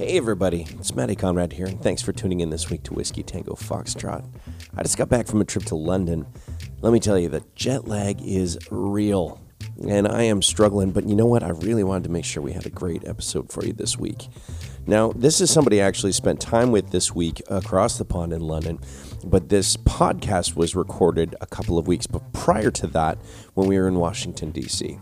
Hey everybody, it's Matty Conrad here, and thanks for tuning in this week to Whiskey Tango Foxtrot. I just got back from a trip to London. Let me tell you, the jet lag is real, and I am struggling, but you know what? I really wanted to make sure we had a great episode for you this week. Now, this is somebody I actually spent time with this week across the pond in London, but this podcast was recorded a couple of weeks but prior to that when we were in Washington, D.C.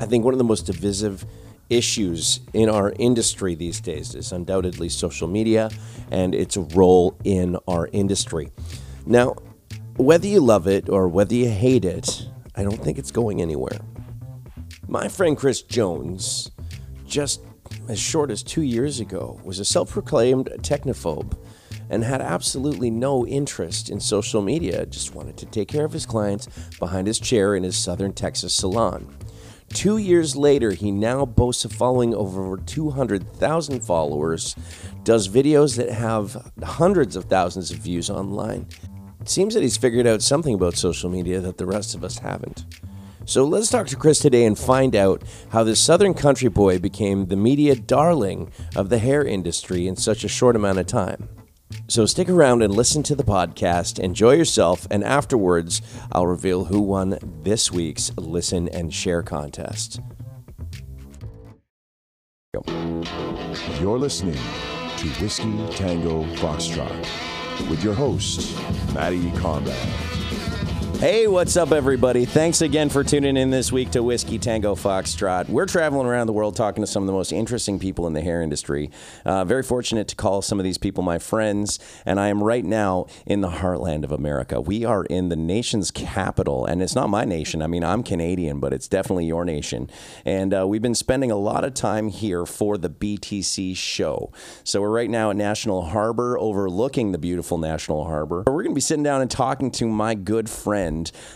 I think one of the most divisive issues in our industry these days is undoubtedly social media and its role in our industry. Now, whether you love it or whether you hate it, I don't think it's going anywhere. My friend Chris Jones, just as short as two years ago, was a self proclaimed technophobe and had absolutely no interest in social media, just wanted to take care of his clients behind his chair in his southern Texas salon. Two years later, he now boasts a following of over 200,000 followers, does videos that have hundreds of thousands of views online. It seems that he's figured out something about social media that the rest of us haven't. So let's talk to Chris today and find out how this Southern country boy became the media darling of the hair industry in such a short amount of time. So stick around and listen to the podcast, enjoy yourself, and afterwards, I'll reveal who won this week's Listen and Share contest. You're listening to Whiskey Tango Foxtrot with your host, Matty Conrad. Hey, what's up, everybody? Thanks again for tuning in this week to Whiskey Tango Foxtrot. We're traveling around the world talking to some of the most interesting people in the hair industry. Uh, very fortunate to call some of these people my friends, and I am right now in the heartland of America. We are in the nation's capital, and it's not my nation. I mean, I'm Canadian, but it's definitely your nation. And uh, we've been spending a lot of time here for the BTC show. So we're right now at National Harbor, overlooking the beautiful National Harbor. We're going to be sitting down and talking to my good friend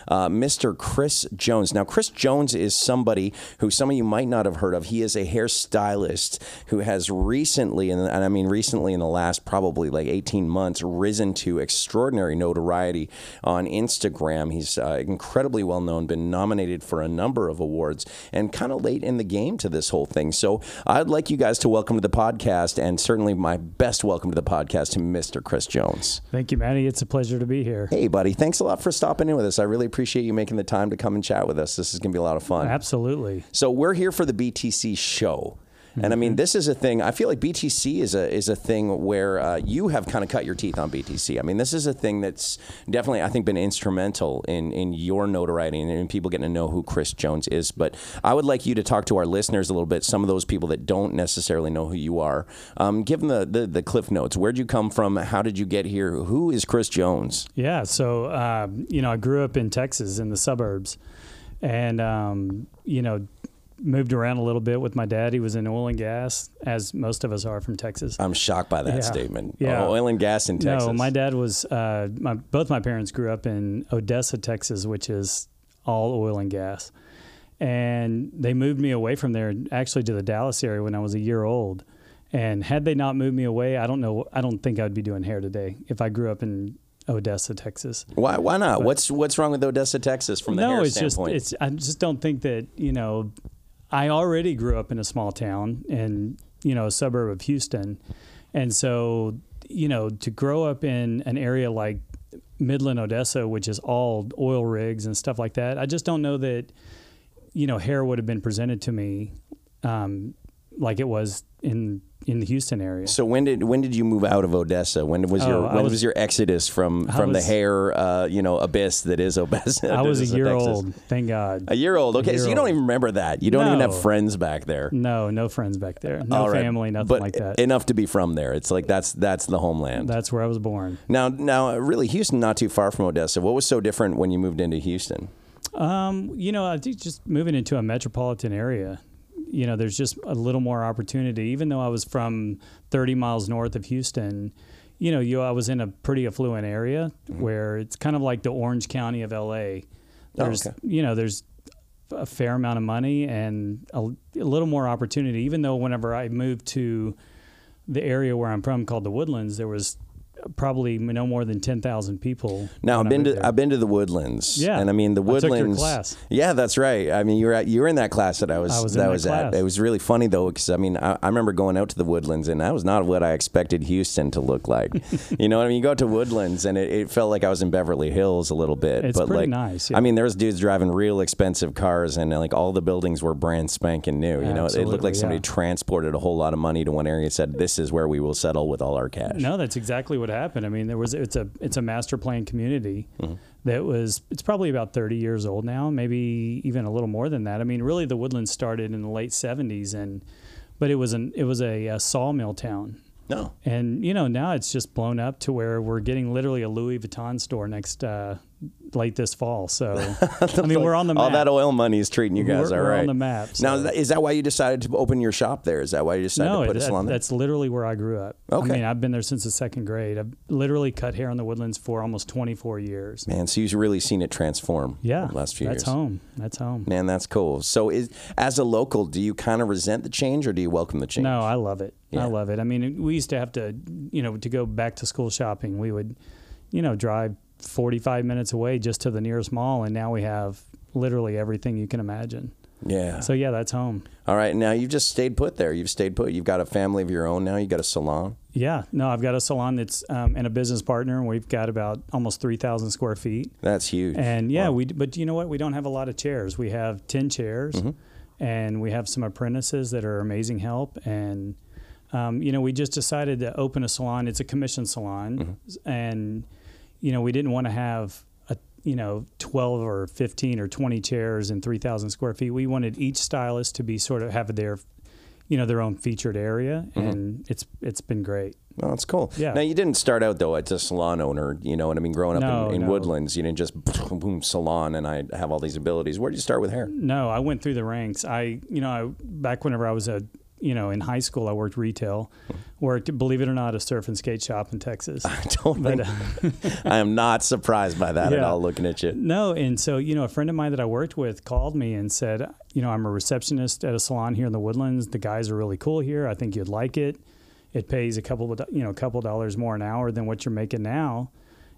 uh, Mr. Chris Jones. Now, Chris Jones is somebody who some of you might not have heard of. He is a hairstylist who has recently, and I mean recently in the last probably like 18 months, risen to extraordinary notoriety on Instagram. He's uh, incredibly well known, been nominated for a number of awards, and kind of late in the game to this whole thing. So I'd like you guys to welcome to the podcast, and certainly my best welcome to the podcast to Mr. Chris Jones. Thank you, Matty. It's a pleasure to be here. Hey, buddy. Thanks a lot for stopping in with I really appreciate you making the time to come and chat with us. This is going to be a lot of fun. Absolutely. So we're here for the BTC show. And I mean, this is a thing. I feel like BTC is a is a thing where uh, you have kind of cut your teeth on BTC. I mean, this is a thing that's definitely, I think, been instrumental in in your notoriety and people getting to know who Chris Jones is. But I would like you to talk to our listeners a little bit. Some of those people that don't necessarily know who you are, um, give them the, the the cliff notes. Where'd you come from? How did you get here? Who is Chris Jones? Yeah. So, um, you know, I grew up in Texas in the suburbs, and um, you know moved around a little bit with my dad. He was in oil and gas, as most of us are from Texas. I'm shocked by that Yeah. statement. Yeah. Oh, oil and gas in Texas. No, my dad was. Uh, my, both my parents grew up in Odessa, Texas, which is all oil and gas, and they moved me away from there actually to the Dallas area when I was a year old. And had they not moved me away, I don't know. I don't think I'd be doing hair today if I grew up in Odessa, Texas. Why? Why not? what's What's wrong with Odessa, Texas, from the no, hair it's just standpoint? it's. I just don't think that you know. I already grew up in a small town in, you know a suburb of Houston, and so you know to grow up in an area like Midland, Odessa, which is all oil rigs and stuff like that. I just don't know that you know hair would have been presented to me um, like it was in in the Houston area. so when did when did you move out of Odessa? When was your Oh, I when was, was- your exodus from from the hair uh, you know abyss that is Odessa? I was a year Texas? old, thank God. A year old. Okay, year so you don't even remember that. You don't even have friends back there. No, no friends back there, no right. family, nothing but like that. Enough to be from there. It's like that's that's the homeland. That's where I was born. now, now, really, Houston not too far from Odessa. What was so different when you moved into Houston? Um, you know, I think just moving into a metropolitan area, you know, there's just a little more opportunity. Even though I was from 30 miles north of Houston, you know, you I was in a pretty affluent area mm-hmm. where it's kind of like the Orange County of LA. Oh, there's, okay. you know, there's a fair amount of money and a, a little more opportunity. Even though whenever I moved to the area where I'm from, called the Woodlands, there was probably no more than ten thousand people. Now I've been to there. I've been to the Woodlands. Yeah. and I mean the I took your Woodlands. class. Yeah, that's right. I mean you were at, you were in that class that I was I was that that was at. It was really funny though because I mean I, I remember going out to the Woodlands and that was not what I expected Houston to look like. you know what I mean? You go to Woodlands and it, it felt like I was in Beverly Hills a little bit. It's but pretty like, nice, yeah. I mean, there was dudes driving real expensive cars and like all the buildings were brand spanking new. You know, it looked like somebody yeah. transported a whole lot of money to one area and said, "This is where we will settle with all our cash." No, that's exactly what happened. I mean, there was it's a it's a master plan community Mm-hmm. that was it's probably about 30 years old now, maybe even a little more than that. I mean, really the Woodlands started in the late 70s and but it was an it was a, a sawmill town. No. And you know, now it's just blown up to where we're getting literally a Louis Vuitton store next uh late this fall. So I mean, we're on the map. All that oil money is treating you guys We're- all we're on the map, Now, is that why you decided to open your shop there? Is that why you decided no, to put a that- salon there? that's literally where I grew up. Okay. I mean, I've been there since the second grade. I've literally cut hair in the Woodlands for almost 24 years. Man, so you've really seen it transform. Yeah, the last few that's years. home. That's home. Man, that's cool. So, is as a local, do you kind of resent the change, or do you welcome the change? No, I love it. Yeah. I love it. I mean, we used to have to, you know, to go back to school shopping. We would, you know, drive 45 minutes away just to the nearest mall, and now we have literally everything you can imagine. Yeah. So yeah, that's home. All right. Now you've just stayed put there. You've stayed put. You've got a family of your own now. You got a salon. Yeah, no, I've got a salon that's um, and a business partner, and we've got about almost 3,000 square feet. That's huge. And yeah, Wow. we but you know what? We don't have a lot of chairs. We have ten chairs, Mm-hmm. and we have some apprentices that are amazing help. And um, you know, we just decided to open a salon. It's a commission salon, Mm-hmm. and you know, we didn't want to have a you know twelve or fifteen or twenty chairs and three thousand square feet. We wanted each stylist to be sort of have their you know their own featured area, Mm-hmm. and it's it's been great. Well, that's cool. Yeah. Now you didn't start out though as a salon owner. You know and I mean? Growing up No, in, in no. Woodlands, you didn't just boom, boom salon and I have all these abilities. Where did you start with hair? No, I went through the ranks. I, you know, I, back whenever I was a, you know, in high school, I worked retail. Worked, believe it or not, a surf and skate shop in Texas. I don't But, think uh, I am not surprised by that at all. Looking at you. No, and so you know, a friend of mine that I worked with called me and said, you know, I'm a receptionist at a salon here in the Woodlands. The guys are really cool here. I think you'd like it. It pays a couple of, you know, a couple dollars more an hour than what you're making now.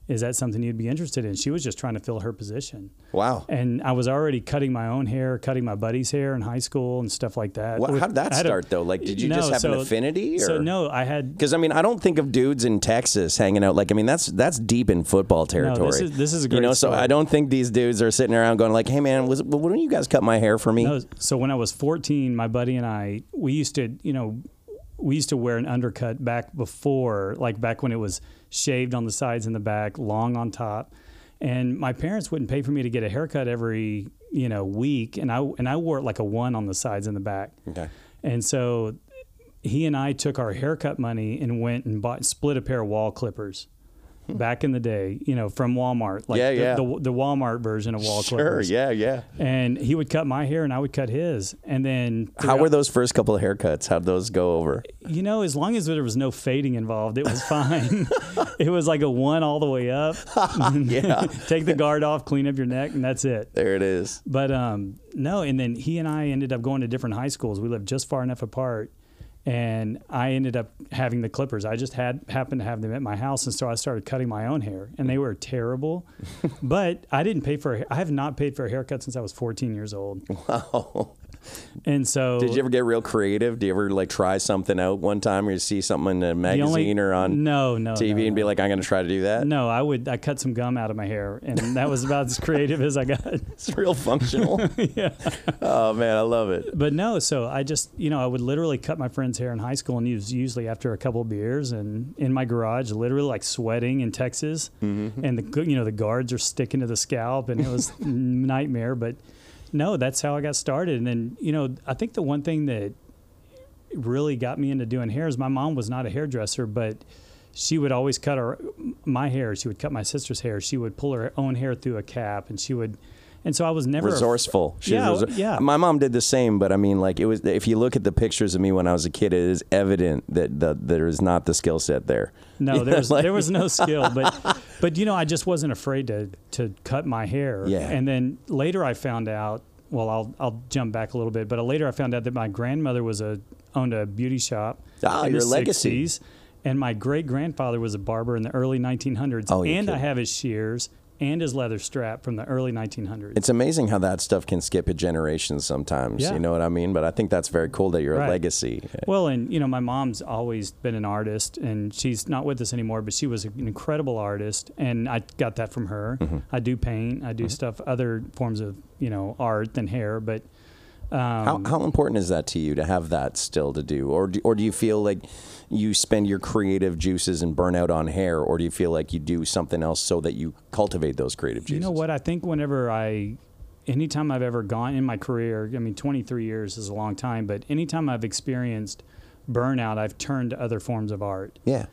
Is that something you'd be interested in? She was just trying to fill her position. Wow. And I was already cutting my own hair, cutting my buddy's hair in high school and stuff like that. Well, how did that had a- start though? Like, did you No, just have an affinity? Or? So no, I had Because I mean, I don't think of dudes in Texas hanging out. Like, I mean, that's that's deep in football territory. No, this, is- this is a you know. great So. I don't think these dudes are sitting around going like, "Hey, man, was well, wouldn't you guys cut my hair for me?" No, so when I was 14, my buddy and I, we used to, you know, we used to wear an undercut back before, like back when it was shaved on the sides and the back, long on top. And my parents wouldn't pay for me to get a haircut every, you know, week, and I and I wore it like a one on the sides and the back. Okay. And so he and I took our haircut money and went and bought split a pair of wall clippers. Back in the day, you know, from Walmart, like. Yeah, the, yeah. The, the Walmart version of wall Sure. clippers Yeah. Yeah. and he would cut my hair and I would cut his. And then How were those first couple of haircuts? How'd those go over? You know, as long as there was no fading involved, it was fine. it was like a one all the way up. Yeah. Take the guard off, clean up your neck, and that's it. There it is. But um, no, and then he and I ended up going to different high schools. We lived just far enough apart. And I ended up having the clippers. I just had happened to have them at my house, and so I started cutting my own hair, and they were terrible. but I didn't pay for. A, I have not paid for a haircut since I was 14 years old. Wow. And so, Did you ever get real creative? Do you ever like try something out one time, or you see something in a magazine only- or on no, no, TV no, and be like, "I'm going to try to do that"? No, I would. I cut some gum out of my hair, and that was about as creative as I got. It's real functional. yeah. oh man, I love it. But no, so I just, you know, I would literally cut my friend's hair in high school, and was usually after a couple of beers, and in my garage, literally like sweating in Texas, Mm-hmm. and the you know the guards are sticking to the scalp, and it was nightmare. But no, that's how I got started, and then you know, I think the one thing that really got me into doing hair is my mom was not a hairdresser, but she would always cut her my hair. She would cut my sister's hair. She would pull her own hair through a cap, and she would. And so I was never resourceful. She Yeah, resor- yeah. My mom did the same, but I mean, like it was. If you look at the pictures of me when I was a kid, it is evident that the, there is not the skill set there. No, there was like- there was no skill, but but you know, I just wasn't afraid to to cut my hair. Yeah. And then later I found out. Well, I'll I'll jump back a little bit, but later I found out that my grandmother was a owned a beauty shop. Ah, in your the legacy. 60s, And my great grandfather was a barber in the early 1900s, Oh, and I have his shears and his leather strap from the early 1900s. It's amazing how that stuff can skip a generation sometimes. Yeah. You know what I mean? But I think that's very cool that you're a legacy. Well, and you know, my mom's always been an artist, and she's not with us anymore. But she was an incredible artist, and I got that from her. Mm-hmm. I do paint, I do stuff, other forms of you know art than hair. But um, How, how important is that to you to have that still to do, or do, or do you feel like you spend your creative juices and burn out on hair, or do you feel like you do something else so that you cultivate those creative juices? you know what? I think whenever I, anytime I've ever gone in my career, I mean, 23 years is a long time, but anytime I've experienced burnout, I've turned to other forms of art. Yeah.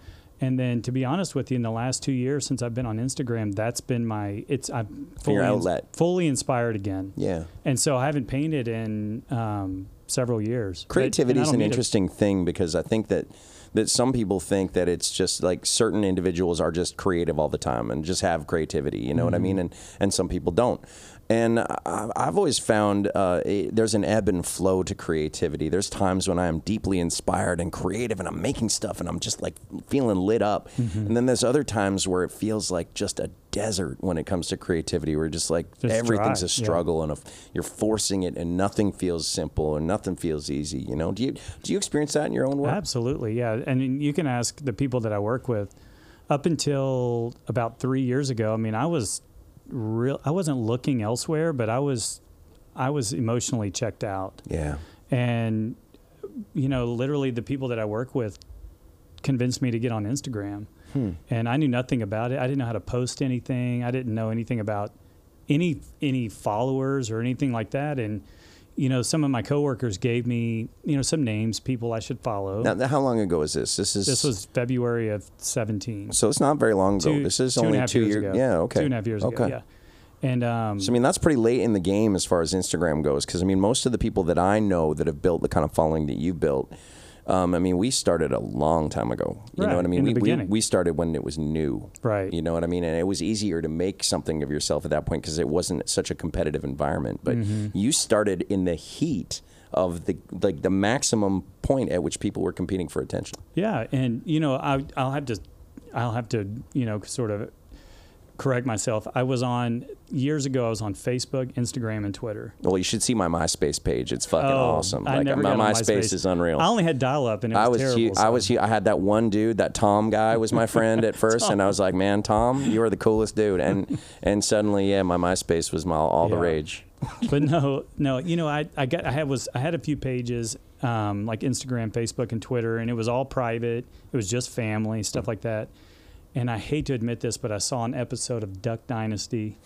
And then, to be honest with you, in the last two years since I've been on Instagram, that's been my it's I'm fully Your ins- fully inspired again. Yeah. And so I haven't painted in um, several years. Creativity is an mean to- interesting thing because I think that that some people think that it's just like certain individuals are just creative all the time and just have creativity. You know what I Mm-hmm. mean? And and some people don't. And I, I've always found uh, a, there's an ebb and flow to creativity. There's times when I am deeply inspired and creative, and I'm making stuff, and I'm just like feeling lit up. Mm-hmm. And then there's other times where it feels like just a desert when it comes to creativity, where just like Just everything's dry, a yeah. struggle and if you're forcing it and nothing feels simple and nothing feels easy you know do you do you experience that in your own work Absolutely, yeah. And you can ask the people that I work with. Up until about three years ago, I mean, I was real. I wasn't looking elsewhere, but I was, I was emotionally checked out. yeah And you know, literally, the people that I work with convinced me to get on Instagram. And I knew nothing about it. I didn't know how to post anything. I didn't know anything about any any followers or anything like that. And you know, some of my coworkers gave me you know some names, people I should follow. now how long ago was this this is this was February of seventeen. so it's not very long ago Two- this is two and a only half two years years ago. yeah okay Two and a half years okay ago. Yeah. And um, so I mean that's pretty late in the game as far as Instagram goes because I mean most of the people that I know that have built the kind of following that you built um, I mean we started a long time ago. You know what I mean? in the we, we we started when it was new. Right. you know what I mean? And it was easier to make something of yourself at that point because it wasn't such a competitive environment. But Mm-hmm. you started in the heat of the like the maximum point at which people were competing for attention. Yeah, and you know, I, I'll have to, I'll have to, you know, sort of correct myself. I was on years ago. I was on Facebook, Instagram, and Twitter. well you should see my MySpace page it's fucking Oh, awesome I like never my got on MySpace is unreal I only had dial-up, and it was, I was terrible. I so- was hu- I had that one dude, that Tom guy was my friend at first, and I was like, man, Tom, you are the coolest dude, and and suddenly, yeah, my MySpace was my all the rage. but no, no. You know, I, I got, I had was, I had a few pages, um, like Instagram, Facebook, and Twitter, and it was all private. It was just family stuff like that. And I hate to admit this, but I saw an episode of Duck Dynasty,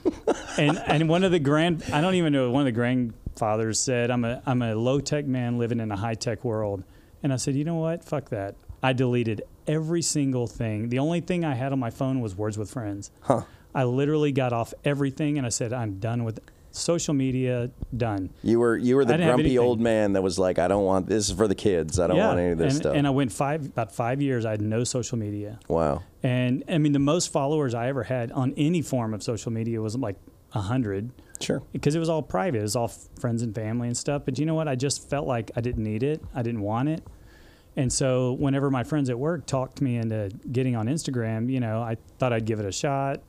and and one of the grand, I don't even know, one of the grandfathers said, "I'm a I'm a low tech man living in a high tech world," and I said, "You know what? Fuck that." I deleted every single thing. The only thing I had on my phone was Words with Friends. Huh. I literally got off everything and I said, I'm done with social media, done. You were you were the I didn't have grumpy old man that was like, I don't want this is for the kids. I don't yeah. want any of this and, stuff. and I went five, about five years, I had no social media. wow. And I mean, the most followers I ever had on any form of social media was like a hundred Sure. because it was all private. It was all f- friends and family and stuff. But you know what? I just felt like I didn't need it. I didn't want it. And so whenever my friends at work talked me into getting on Instagram, you know, I thought I'd give it a shot.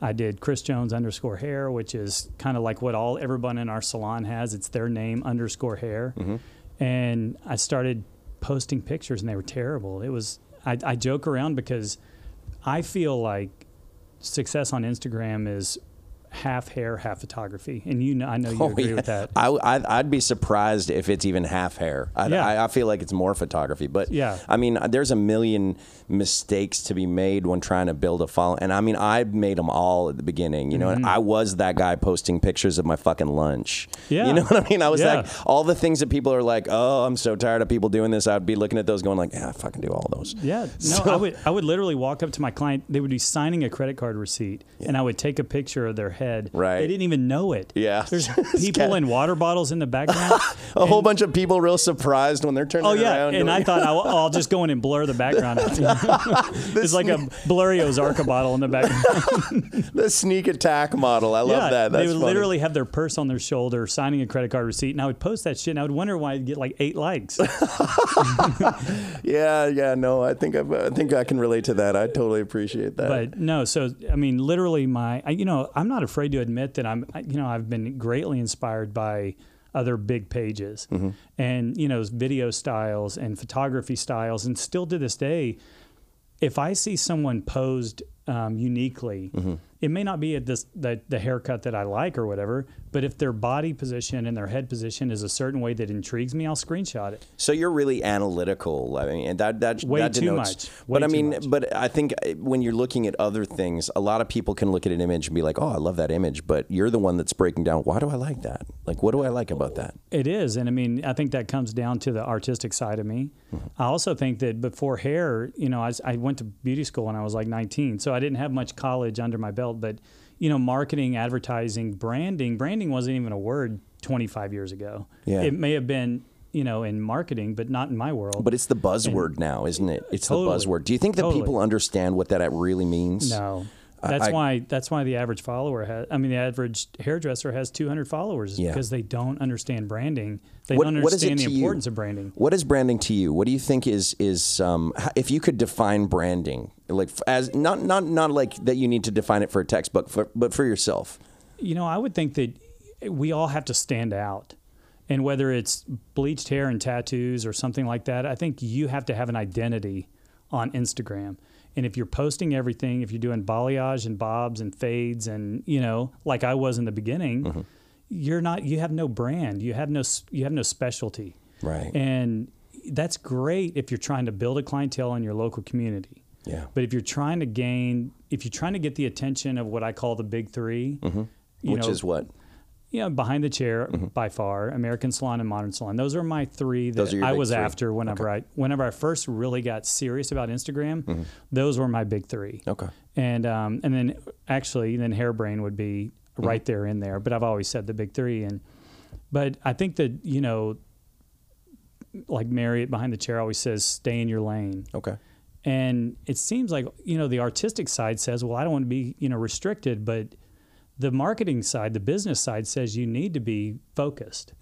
I did Chris Jones underscore hair, which is kind of like what all everyone in our salon has. It's their name underscore hair. Mm-hmm. And I started posting pictures and they were terrible. It was, I, I joke around because I feel like success on Instagram is half hair, half photography. And you know, I know you Oh, agree yeah. with that. I, I'd, I'd be surprised if it's even half hair. I, Yeah. I, I feel like it's more photography. But Yeah. I mean, there's a million mistakes to be made when trying to build a follow. And I mean, I made them all at the beginning. You know, and I was that guy posting pictures of my fucking lunch. Mm-hmm. Yeah. You know what I mean? I was Yeah. like, all the things that people are like, oh, I'm so tired of people doing this. I'd be looking at those going like, yeah, I fucking do all those. Yeah, no, I would I would literally walk up to my client. They would be signing a credit card receipt, and I would take a picture of their head head. Right. They didn't even know it. Yeah. There's people in water bottles in the background. A whole bunch of people real surprised when they're turning Oh yeah, and I thought I'll, I'll just go in and blur the background it's like a blurry Ozarka bottle in the background. the sneak attack model. I love yeah, that. That's they would funny. literally have their purse on their shoulder, signing a credit card receipt, and I would post that shit, and I would wonder why I'd get like eight likes. Yeah, yeah. No, I think I've, I think I can relate to that. I totally appreciate that. but no, so I mean, literally, my I, you know, I'm not afraid to admit that I'm, you know, I've been greatly inspired by other big pages Mm-hmm. and you know video styles and photography styles, and still to this day, if I see someone posed um, uniquely, Mm-hmm. It may not be at this the, the haircut that I like or whatever, but if their body position and their head position is a certain way that intrigues me, I'll screenshot it. So you're really analytical. I mean, and that that Way that too denotes. much. Way but I mean, much. but I think uh, when you're looking at other things, a lot of people can look at an image and be like, "Oh, I love that image," but you're the one that's breaking down. Why do I like that? Like, what do I like about that? It is, and I mean, I think that comes down to the artistic side of me. I also think that before hair, you know, I, I went to beauty school when I was like 19, so I didn't have much college under my belt. But you know, marketing, advertising, branding, branding wasn't even a word 25 years ago. Yeah. it may have been, you know, in marketing, but not in my world. But it's the buzzword now, isn't it? It's Totally. the buzzword. Do you think that Totally. people understand what that really means? no. That's I- why. That's why the average follower has. I mean, the average hairdresser has 200 followers Yeah. because they don't understand branding. They What- don't what is it understand the to you? importance of branding. What is branding to you? What do you think is is um, if you could define branding like as not not not like that you need to define it for a textbook, for, but for yourself? You know, I would think that we all have to stand out. And whether it's bleached hair and tattoos or something like that, I think you have to have an identity on Instagram. And if you're posting everything, if you're doing balayage and bobs and fades and, you know, like I was in the beginning, you're not you have no brand. You have no you have no specialty. Right. And that's great if you're trying to build a clientele in your local community. Yeah. But if you're trying to gain, if you're trying to get the attention of what I call the big 3 Mm-hmm. Which know, is what? You know, behind the chair by far, American Salon and Modern Salon. Those are my three that I was three. after whenever I whenever I first really got serious about Instagram. Those were my big three. Okay. And um, and then actually then Hairbrain would be Mm-hmm. right there in there. But I've always said the big three. And but I think that you know, like Marriott behind the chair always says, stay in your lane. Okay. And it seems like, you know, the artistic side says, well, I don't want to be, you know, restricted, but the marketing side, the business side says you need to be focused.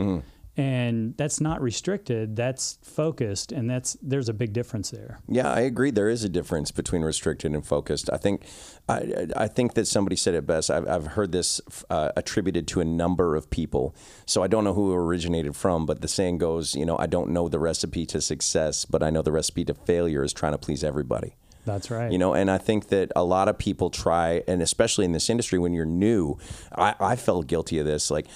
And that's not restricted, that's focused, and that's there's a big difference there. Yeah, I agree. There is a difference between restricted and focused. I think, I, I think that somebody said it best. I've, I've heard this uh, attributed to a number of people. So I don't know who it originated from, but the saying goes, you know, I don't know the recipe to success, but I know the recipe to failure is trying to please everybody. That's right. You know, and I think that a lot of people try, and especially in this industry when you're new, I, I felt guilty of this. Like,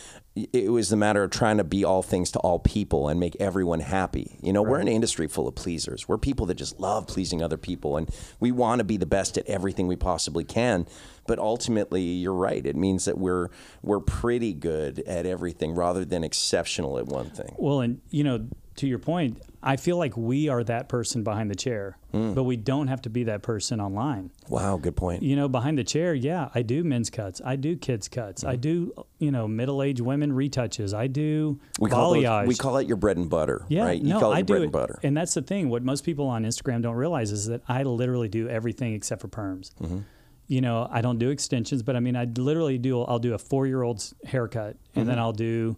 it was the matter of trying to be all things to all people and make everyone happy. You know, we're an industry full of pleasers. We're people that just love pleasing other people, and we want to be the best at everything we possibly can. But ultimately, you're right. It means that we're we're pretty good at everything rather than exceptional at one thing. Well, and you know, to your point, I feel like we are that person behind the chair, Hmm. but we don't have to be that person online. Wow, good point. You know, behind the chair, yeah, I do men's cuts, I do kids cuts, I do, you know, middle-aged women retouches, I do We call those, we call it your bread and butter, yeah, right? You no, call it I your do bread it, and butter. and that's the thing. What most people on Instagram don't realize is that I literally do everything except for perms. Mm-hmm. You know, I don't do extensions, but I mean, I literally do. I'll do a four-year-old's haircut, and Mm-hmm. then I'll do,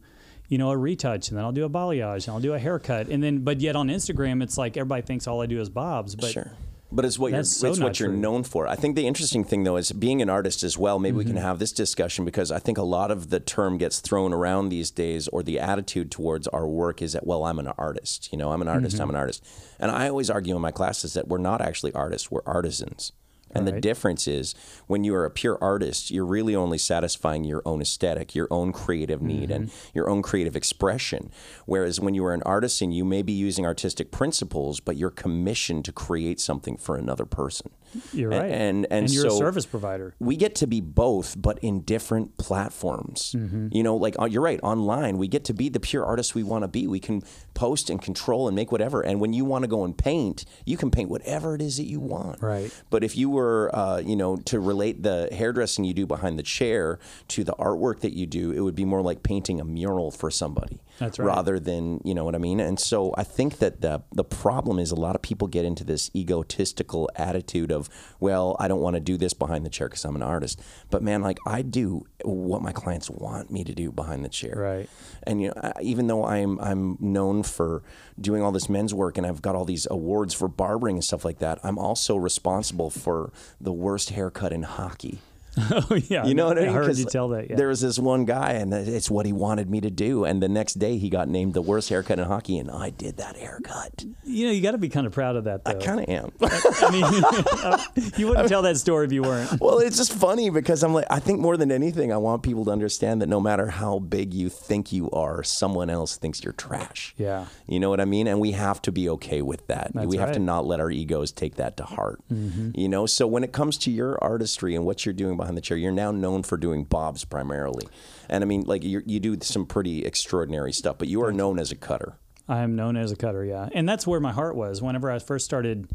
you know, a retouch, and then I'll do a balayage, and I'll do a haircut, and then, but yet on Instagram, it's like everybody thinks all I do is bobs, but sure. But it's what you're That's so it's what you're true. known for. I think the interesting thing though is being an artist as well. Maybe we Mm-hmm. can have this discussion because I think a lot of the term gets thrown around these days, or the attitude towards our work is that well, I'm an artist. You know, I'm an artist. Mm-hmm. I'm an artist. And I always argue in my classes that we're not actually artists. We're artisans. And the difference is when you are a pure artist, you're really only satisfying your own aesthetic, your own creative need, and Mm-hmm. your own creative expression. Whereas when you are an artisan, you may be using artistic principles, but you're commissioned to create something for another person. you're A- right, And and, you're so a service provider. we get to be both, but in different platforms. Mm-hmm. You know, like you're right. Online, we get to be the pure artist we want to be. We can post and control and make whatever. And when you want to go and paint, you can paint whatever it is that you want. Right. But if you were, uh, you know, to relate the hairdressing you do behind the chair to the artwork that you do, it would be more like painting a mural for somebody. That's right. Rather than, you know what I mean? And so I think that the the problem is a lot of people get into this egotistical attitude of, well, I don't want to do this behind the chair because I'm an artist. But man, like I do what my clients want me to do behind the chair. Right. And you know, I- even though I'm I'm known for doing all this men's work and I've got all these awards for barbering and stuff like that, I'm also responsible for the worst haircut in hockey. oh yeah, You know what I mean? I heard you tell that. Yeah. There was this one guy, and it's what he wanted me to do. And the next day, he got named the worst haircut in hockey, and I did that haircut. you know, you got to be kind of proud of that. Though. I kind of am. I mean, you wouldn't tell that story if you weren't. well, it's just funny because I'm like, I think more than anything, I want people to understand that no matter how big you think you are, someone else thinks you're trash. Yeah. You know what I mean? And we have to be okay with that. That's we have to right. Mm-hmm. not let our egos take that to heart. You know, so when it comes to your artistry and what you're doing behind the chair, you're now known for doing bobs primarily. And I mean, like you you do some pretty extraordinary stuff, but you are known as a cutter. I am known as a cutter, yeah. And that's where my heart was. Whenever I first started,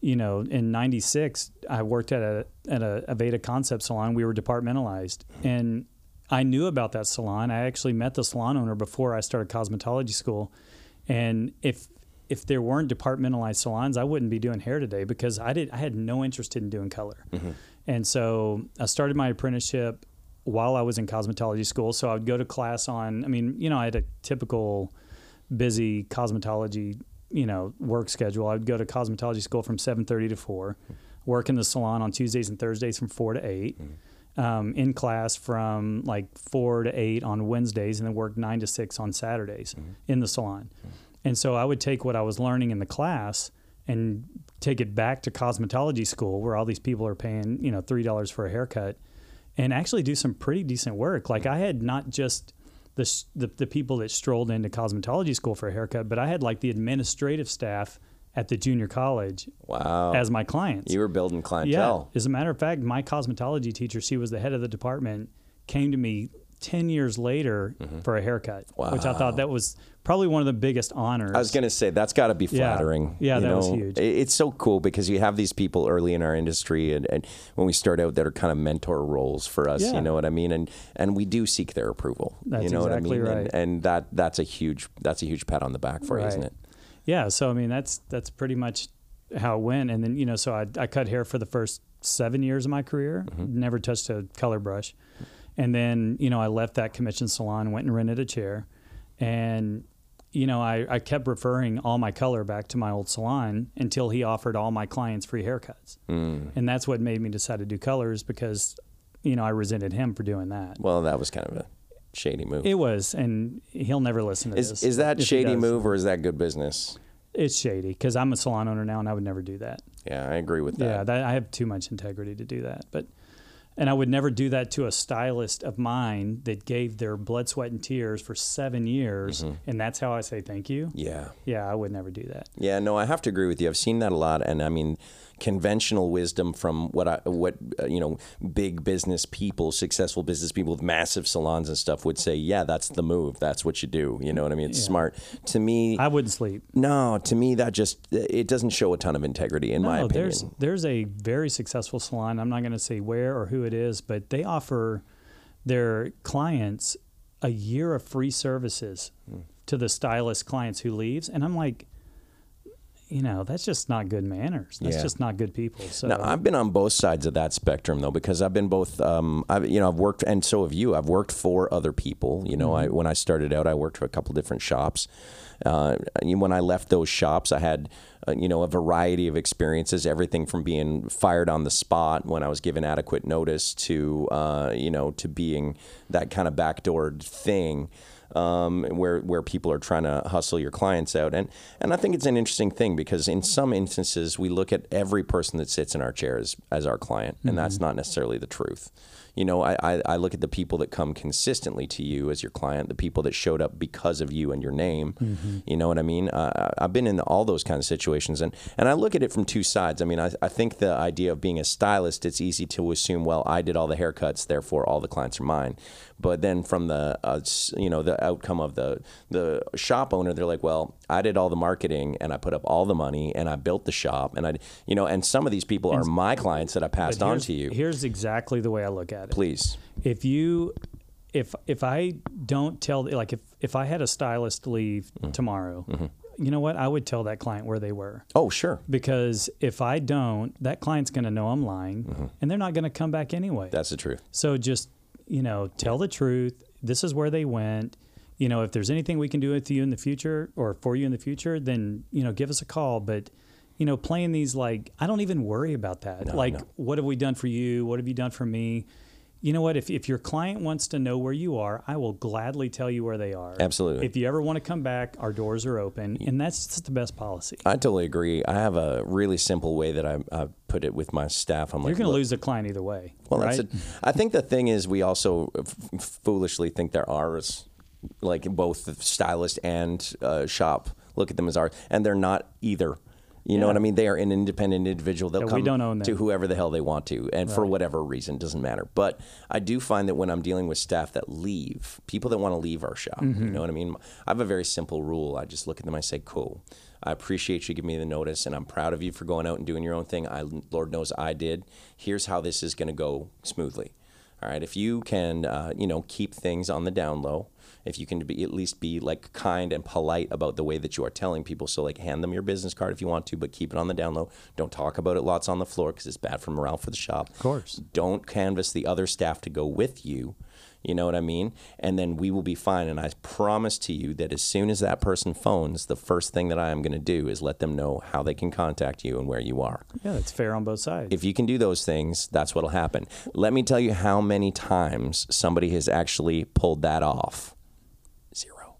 you know, in 96, I worked at a, at a Aveda concept salon. We were departmentalized. And I knew about that salon. I actually met the salon owner before I started cosmetology school. And if, if there weren't departmentalized salons, I wouldn't be doing hair today because I did. I had no interest in doing color, mm-hmm. And so I started my apprenticeship while I was in cosmetology school. So I would go to class on. I mean, you know, I had a typical busy cosmetology, you know, work schedule. I would go to cosmetology school from 7:30 to 4, work in the salon on Tuesdays and Thursdays from 4 to 8. Mm-hmm. Um, in class from like 4 to 8 on Wednesdays and then work 9 to 6 on Saturdays mm-hmm. in the salon. Mm-hmm. And so I would take what I was learning in the class and take it back to cosmetology school where all these people are paying, you know, $3 for a haircut and actually do some pretty decent work. Like I had not just the, the the people that strolled into cosmetology school for a haircut, but I had like the administrative staff at the junior college Wow. as my clients. you were building clientele. yeah. As a matter of fact, my cosmetology teacher, she was the head of the department, came to me 10 years later mm-hmm. for a haircut, which I thought that was probably one of the biggest honors. I was going to say that's got to be flattering. Yeah, you that was huge. It's so cool because you have these people early in our industry, and, and when we start out, that are kind of mentor roles for us. Yeah. You know what I mean? And and we do seek their approval. That's you know exactly what I mean? right. And, and that that's a huge that's a huge pat on the back for you, isn't it? Yeah, so I mean that's that's pretty much how it went, and then you know, so I, I cut hair for the first seven years of my career, mm-hmm. never touched a color brush, and then you know I left that commission salon, went and rented a chair, and you know I, I kept referring all my color back to my old salon until he offered all my clients free haircuts, hmm. and that's what made me decide to do colors because you know I resented him for doing that. Well, that was kind of a shady move. It was, and he'll never listen to is this. is that shady move or is that good business? It's shady because I'm a salon owner now, and I would never do that. Yeah, I agree with that. Yeah, that, I have too much integrity to do that. But and I would never do that to a stylist of mine that gave their blood, sweat, and tears for seven years, mm-hmm. and that's how I say thank you. yeah. Yeah, I would never do that. Yeah, no, I have to agree with you. I've seen that a lot, and I mean, conventional wisdom from what I, what uh, you know, big business people, successful business people with massive salons and stuff would say, yeah, that's the move. That's what you do. You know what I mean? It's smart. To me, I wouldn't sleep. no, to me that just it doesn't show a ton of integrity, in my opinion. there's there's a very successful salon. I'm not going to say where or who it is, but they offer their clients a year of free services Hmm. to the stylist clients who leaves, and I'm like, you know, that's just not good manners. That's Yeah. just not good people. So Now, I've been on both sides of that spectrum though, because I've been both. Um, I've you know I've worked, and so have you. I've worked for other people. You know, I when I started out, I worked for a couple different shops. Uh, when I left those shops, I had uh, you know a variety of experiences, everything from being fired on the spot when I was given adequate notice to uh, you know to being that kind of backdoored thing um, where where people are trying to hustle your clients out, and and I think it's an interesting thing because in some instances we look at every person that sits in our chairs as our client, and that's not necessarily the truth. You know, I, I, I look at the people that come consistently to you as your client, the people that showed up because of you and your name. You know what I mean? Uh, I've been in all those kind of situations, and, and I look at it from two sides. I mean, I, I think the idea of being a stylist, it's easy to assume, well, I did all the haircuts, therefore all the clients are mine. But then from the uh, you know the outcome of the the shop owner, they're like, well, I did all the marketing and I put up all the money and I built the shop and I, you know, and some of these people are my clients that I passed on to you. Here's exactly the way I look at it. Please. if you if if I don't tell like if if I had a stylist leave Mm. tomorrow, Mm-hmm. you know what? I would tell that client where they were. Oh, sure. Because if I don't, that client's going to know I'm lying Mm-hmm. and they're not going to come back anyway. That's the truth. so just, you know, tell the truth. This is where they went. You know, if there's anything we can do with you in the future or for you in the future, then, you know, give us a call. But, you know, playing these like, I don't even worry about that. No, like, no. what have we done for you? What have you done for me? You know what? If, if your client wants to know where you are, I will gladly tell you where they are. Absolutely. If you ever want to come back, our doors are open. And that's just the best policy. I totally agree. I have a really simple way that I, I put it with my staff. I'm like, You're going to lose a client either way. Well, right? that's it. I think the thing is, we also f- foolishly think they're ours, like both the stylist and uh, shop look at them as ours, and they're not either. You know what I mean? They are an independent individual. They'll Yeah, come don't own them. to whoever the hell they want to, and for whatever reason, doesn't matter. But I do find that when I'm dealing with staff that leave, people that want to leave our shop, Mm-hmm. you know what I mean? I have a very simple rule. I just look at them. I say, "Cool, I appreciate you giving me the notice, and I'm proud of you for going out and doing your own thing. I, Lord knows, I did. Here's how this is going to go smoothly." All right, if you can, uh, you know, keep things on the down low, if you can be at least be like kind and polite about the way that you are telling people, so like hand them your business card if you want to, but keep it on the down low. Don't talk about it lots on the floor because it's bad for morale for the shop. Of course. Don't canvass the other staff to go with you. You know what I mean? And then we will be fine. And I promise to you that as soon as that person phones, the first thing that I am going to do is let them know how they can contact you and where you are. yeah, that's fair on both sides. If you can do those things, that's what'll happen. Let me tell you how many times somebody has actually pulled that off.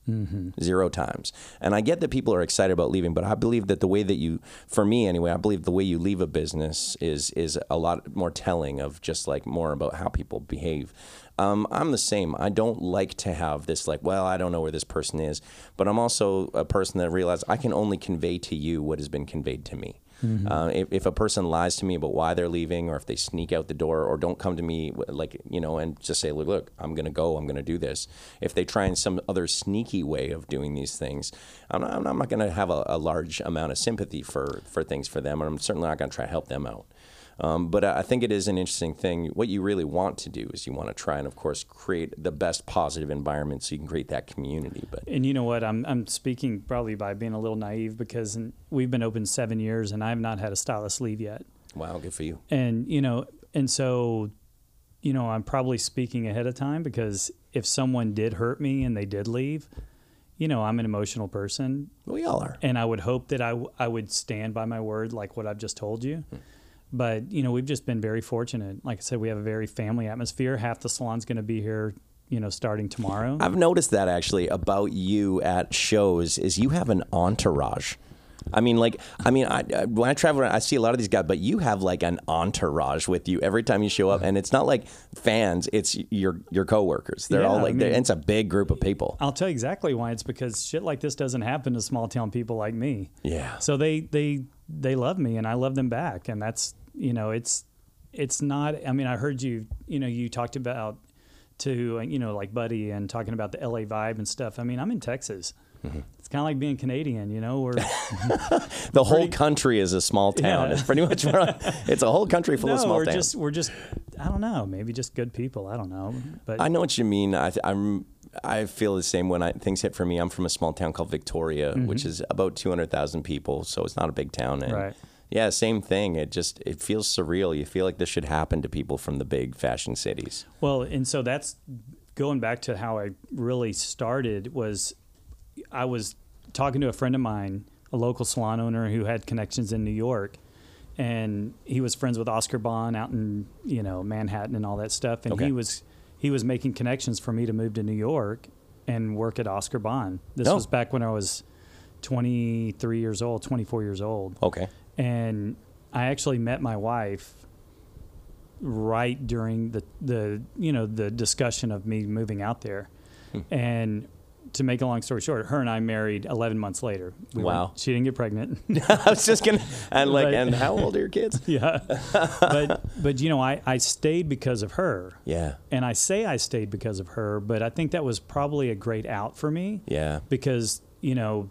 0 Zero times. And I get that people are excited about leaving, but I believe that the way that you, for me anyway, I believe the way you leave a business is is a lot more telling of just like more about how people behave. Um, I'm the same. I don't like to have this like, well, I don't know where this person is, but I'm also a person that realizes I can only convey to you what has been conveyed to me. Uh, if, if a person lies to me about why they're leaving, or if they sneak out the door, or don't come to me, like you know, and just say, "Look, look, I'm to go. I'm to do this." If they try in some other sneaky way of doing these things, I'm not, I'm not to have a, a large amount of sympathy for for things for them, and I'm certainly not to try to help them out. Um, but I I think it is an interesting thing. What you really want to do is you want to try and, of course, create the best positive environment so you can create that community. But And you know what? I'm I'm speaking probably by being a little naive because we've been open seven years and I have not had a stylist leave yet. wow, good for you. And you know, and so, you know, I'm probably speaking ahead of time because if someone did hurt me and they did leave, you know, I'm an emotional person, We all are. and I would hope that I w- I would stand by my word, like what I've just told you. But you know, we've just been very fortunate. Like I said, we have a very family atmosphere. Half the salon's going to be here, you know, starting tomorrow. I've noticed that actually about you at shows is you have an entourage. I mean, like, I mean, I, I, when I travel around, I see a lot of these guys, but you have like an entourage with you every time you show up, and it's not like fans; it's your your coworkers. They're all like, I they're mean- it's a big group of people. I'll tell you exactly why. It's because shit like this doesn't happen to small town people like me. Yeah. So they they they love me and I love them back, and that's you know it's it's not. I mean, I heard you you know you talked about to you know like Buddy and talking about the LA vibe and stuff. I mean, I'm in Texas. Mm-hmm. It's kind of like being Canadian, you know. We're The whole country is a small town. Yeah. It's pretty much it's a whole country full no, of small we're towns. just we're just I don't know, maybe just good people. I don't know, but I know what you mean. I, I'm. I feel the same when I, things hit for me. I'm from a small town called Victoria, which is about 200,000 people, so it's not a big town. And Mm-hmm. Right. Yeah, same thing. It just it feels surreal. You feel like this should happen to people from the big fashion cities. Well, and so that's going back to how I really started was I was talking to a friend of mine, a local salon owner who had connections in New York, and he was friends with Oscar Bond out in you know Manhattan and all that stuff, and Okay. he was he was making connections for me to move to New York and work at Oscar Bond. This Oh. was back when I was 23 years old, 24 years old Okay. And I actually met my wife right during the the you know the discussion of me moving out there, Hmm. and to make a long story short, her and I married 11 months later. We Wow. she didn't get pregnant. I was just gonna and like Right. and how old are your kids? yeah, but but you know I I stayed because of her. Yeah. And I say I stayed because of her, but I think that was probably a great out for me Yeah. because you know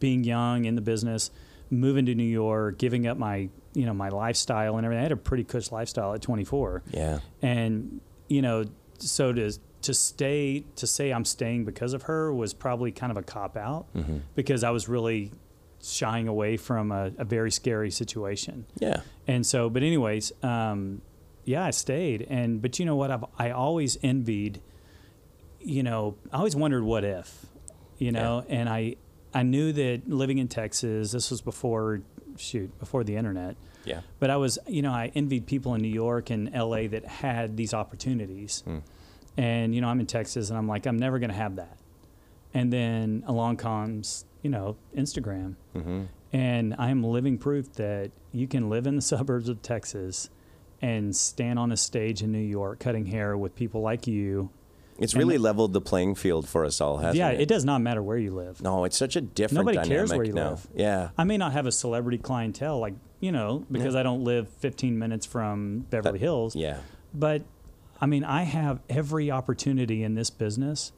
being young in the business, moving to New York, giving up my you know my lifestyle and everything. I had a pretty cush lifestyle at 24, Yeah. and you know, so to to stay to say I'm staying because of her was probably kind of a cop out Mm-hmm. because I was really shying away from a, a very scary situation. Yeah. And so, but anyways, um, yeah, I stayed. And but you know what? I've I always envied. You know, I always wondered what if, you know, and I I knew that living in Texas. This was before shoot before the internet. Yeah. But I was, you know, I envied people in New York and LA that had these opportunities. Hmm. And, you know, I'm in Texas and I'm like, I'm never going to have that. And then along comes, you know, Instagram. Mm-hmm. And I am living proof that you can live in the suburbs of Texas and stand on a stage in New York cutting hair with people like you. It's really leveled the playing field for us all, hasn't yeah, it? it does not matter where you live. No, it's such a different Nobody dynamic cares where you now. live. Yeah. I may not have a celebrity clientele, like, you know, because I don't live 15 minutes from Beverly Hills. Yeah. But I mean, I have every opportunity in this business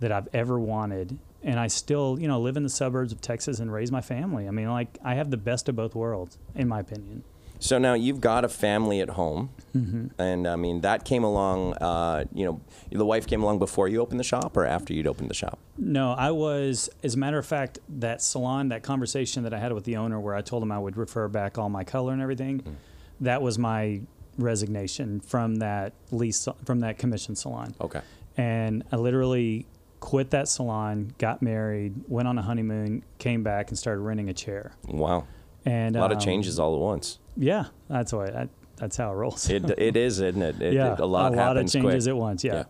that I've ever wanted. And I still, you know, live in the suburbs of Texas and raise my family. I mean, like, I have the best of both worlds, in my opinion. So now you've got a family at home, Mm-hmm. and I mean that came along. Uh, you know, the wife came along before you opened the shop, or after you'd opened the shop. No, I was, as a matter of fact, that salon, that conversation that I had with the owner where I told him I would refer back all my color and everything, that was my resignation from that lease, from that commission salon. Okay. and I literally quit that salon, got married, went on a honeymoon, came back, and started renting a chair. Wow. And A lot of um, changes all at once. Yeah, that's why that, that's how it rolls. It, it is, isn't it? it yeah, it- a lot of happens changes quick. at once. Yeah. Yeah.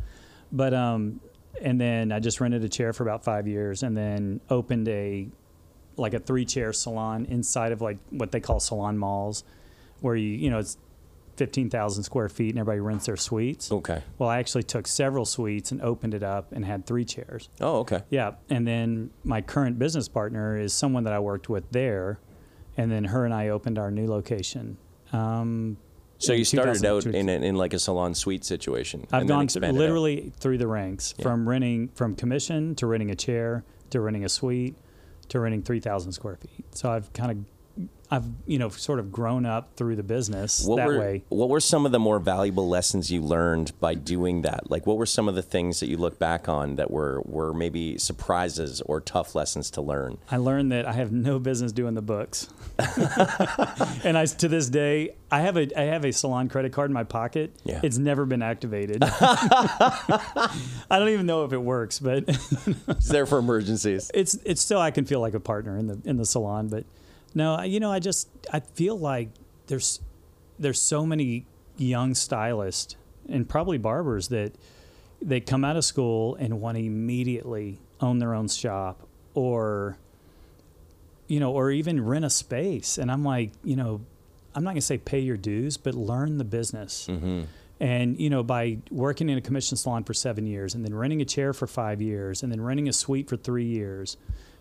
but um, and then I just rented a chair for about five years, and then opened a like a three chair salon inside of like what they call salon malls, where you you know it's fifteen thousand square feet and everybody rents their suites. Okay. Well, I actually took several suites and opened it up and had three chairs. Oh, okay. Yeah, and then my current business partner is someone that I worked with there, and then her and I opened our new location. Um, So you started out in, a, in like a salon suite situation. I've and then gone expanded out. literally through the ranks Yeah. from renting from commission to renting a chair to renting a suite to renting three thousand square feet. So I've kind of I've you know sort of grown up through the business What that were way. what were some of the more valuable lessons you learned by doing that? Like, what were some of the things that you look back on that were were maybe surprises or tough lessons to learn? I learned that I have no business doing the books, and I to this day I have a I have a salon credit card in my pocket. Yeah. It's never been activated. I don't even know if it works, but It's there for emergencies. it's it's still I can feel like a partner in the in the salon, but no, I- you know, I just I feel like there's there's so many young stylists and probably barbers that they come out of school and want to immediately own their own shop or you know, or even rent a space. And I'm like, you know, I'm not going to say pay your dues, but learn the business. And, you know, by working in a commission salon for seven years and then renting a chair for five years and then renting a suite for three years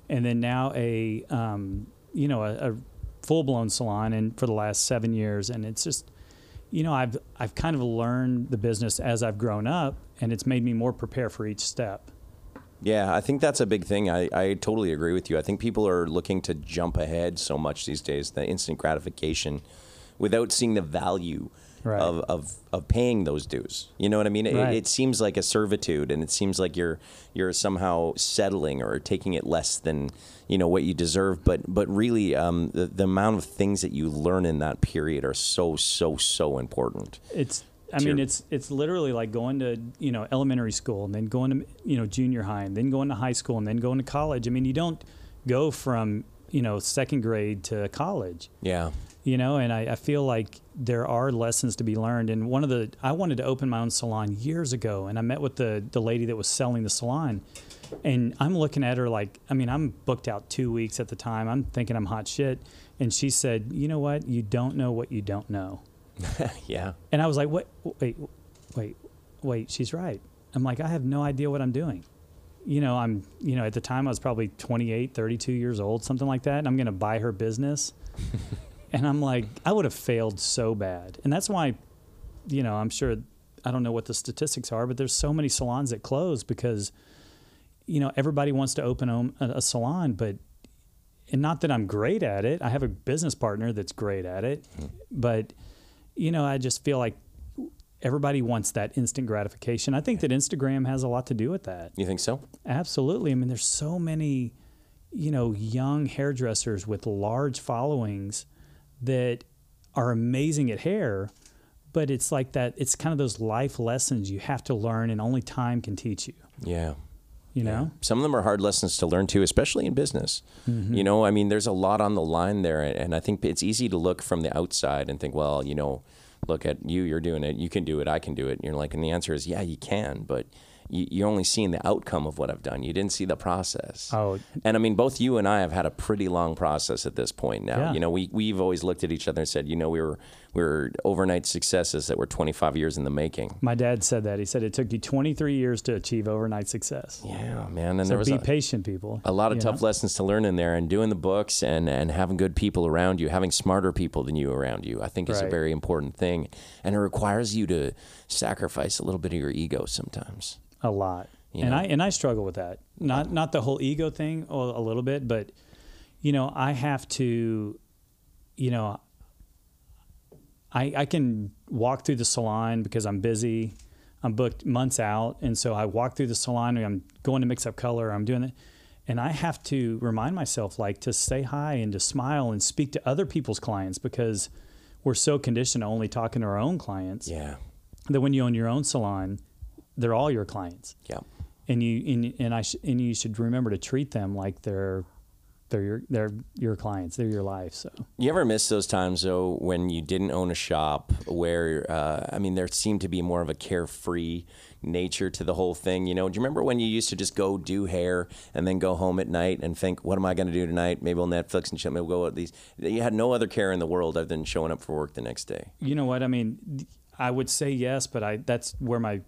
and then now a, um, you know, a, a full blown salon and for the last seven years. And it's just, you know, I've, I've kind of learned the business as I've grown up and it's made me more prepared for each step. Yeah, I think that's a big thing. I, I totally agree with you. I think people are looking to jump ahead so much these days, the instant gratification, without seeing the value Right. of, of, of paying those dues. You know what I mean? It, Right. it seems like a servitude, and it seems like you're you're somehow settling or taking it less than you know what you deserve. But but really, um, the, the amount of things that you learn in that period are so so so important. It's I mean it's it's literally like going to you know elementary school and then going to you know junior high and then going to high school and then going to college. I mean you don't go from you know second grade to college. Yeah. You know, and I, I feel like there are lessons to be learned. And one of the I wanted to open my own salon years ago, and I met with the the lady that was selling the salon, and I'm looking at her like I mean I'm booked out two weeks at the time. I'm thinking I'm hot shit, and she said, you know what, you don't know what you don't know. Yeah. And I was like, wait, wait, wait, wait, she's right. I'm like, I have no idea what I'm doing. You know, I'm, you know, at the time I was probably 28, 32 years old, something like that. And I'm going to buy her business. and I'm like, I would have failed so bad. And that's why, you know, I'm sure, I don't know what the statistics are, but there's so many salons that close because, you know, everybody wants to open a, a salon, but and not that I'm great at it. I have a business partner that's great at it, Hmm. but you know, I just feel like everybody wants that instant gratification. I think that Instagram has a lot to do with that. You think so? Absolutely. I mean, there's so many, you know, young hairdressers with large followings that are amazing at hair, but it's like that. It's kind of those life lessons you have to learn, and only time can teach you. Yeah. You know. Some of them are hard lessons to learn too, especially in business. Mm-hmm. You know, I mean, there's a lot on the line there, and I think it's easy to look from the outside and think, well, you know, look at you, you're doing it, you can do it, I can do it. And you're like, and the answer is, yeah, you can, but you, you're only seeing the outcome of what I've done. You didn't see the process. Oh. and I mean, both you and I have had a pretty long process at this point now. Yeah. You know, we we've always looked at each other and said, you know, we were we were overnight successes that were 25 years in the making. My dad said that. He said it took you 23 years to achieve overnight success. Yeah, man, and So there was be a, patient, people. a lot of tough know? lessons to learn in there and doing the books and, and having good people around you having smarter people than you around you i think is a very important thing and it requires you to sacrifice a little bit of your ego sometimes a lot. You and know? I and I struggle with that. Not not the whole ego thing, a a little bit, but you know, I have to, you know, I I can walk through the salon because I'm busy. I'm booked months out, and so I walk through the salon. and I'm going to mix up color. I'm doing it, and I have to remind myself like to say hi and to smile and speak to other people's clients because we're so conditioned to only talking to our own clients yeah that when you own your own salon, they're all your clients yeah and you and, and I sh- and you should remember to treat them like they're they're your they're your clients. They're your life. So you ever miss those times though when you didn't own a shop where uh, i mean there seemed to be more of a carefree nature to the whole thing you know do you remember when you used to just go do hair and then go home at night and think what am i going to do tonight maybe i'll netflix and shit maybe we'll go at these you had no other care in the world other than showing up for work the next day you know what I mean. I would say yes, but I that's where my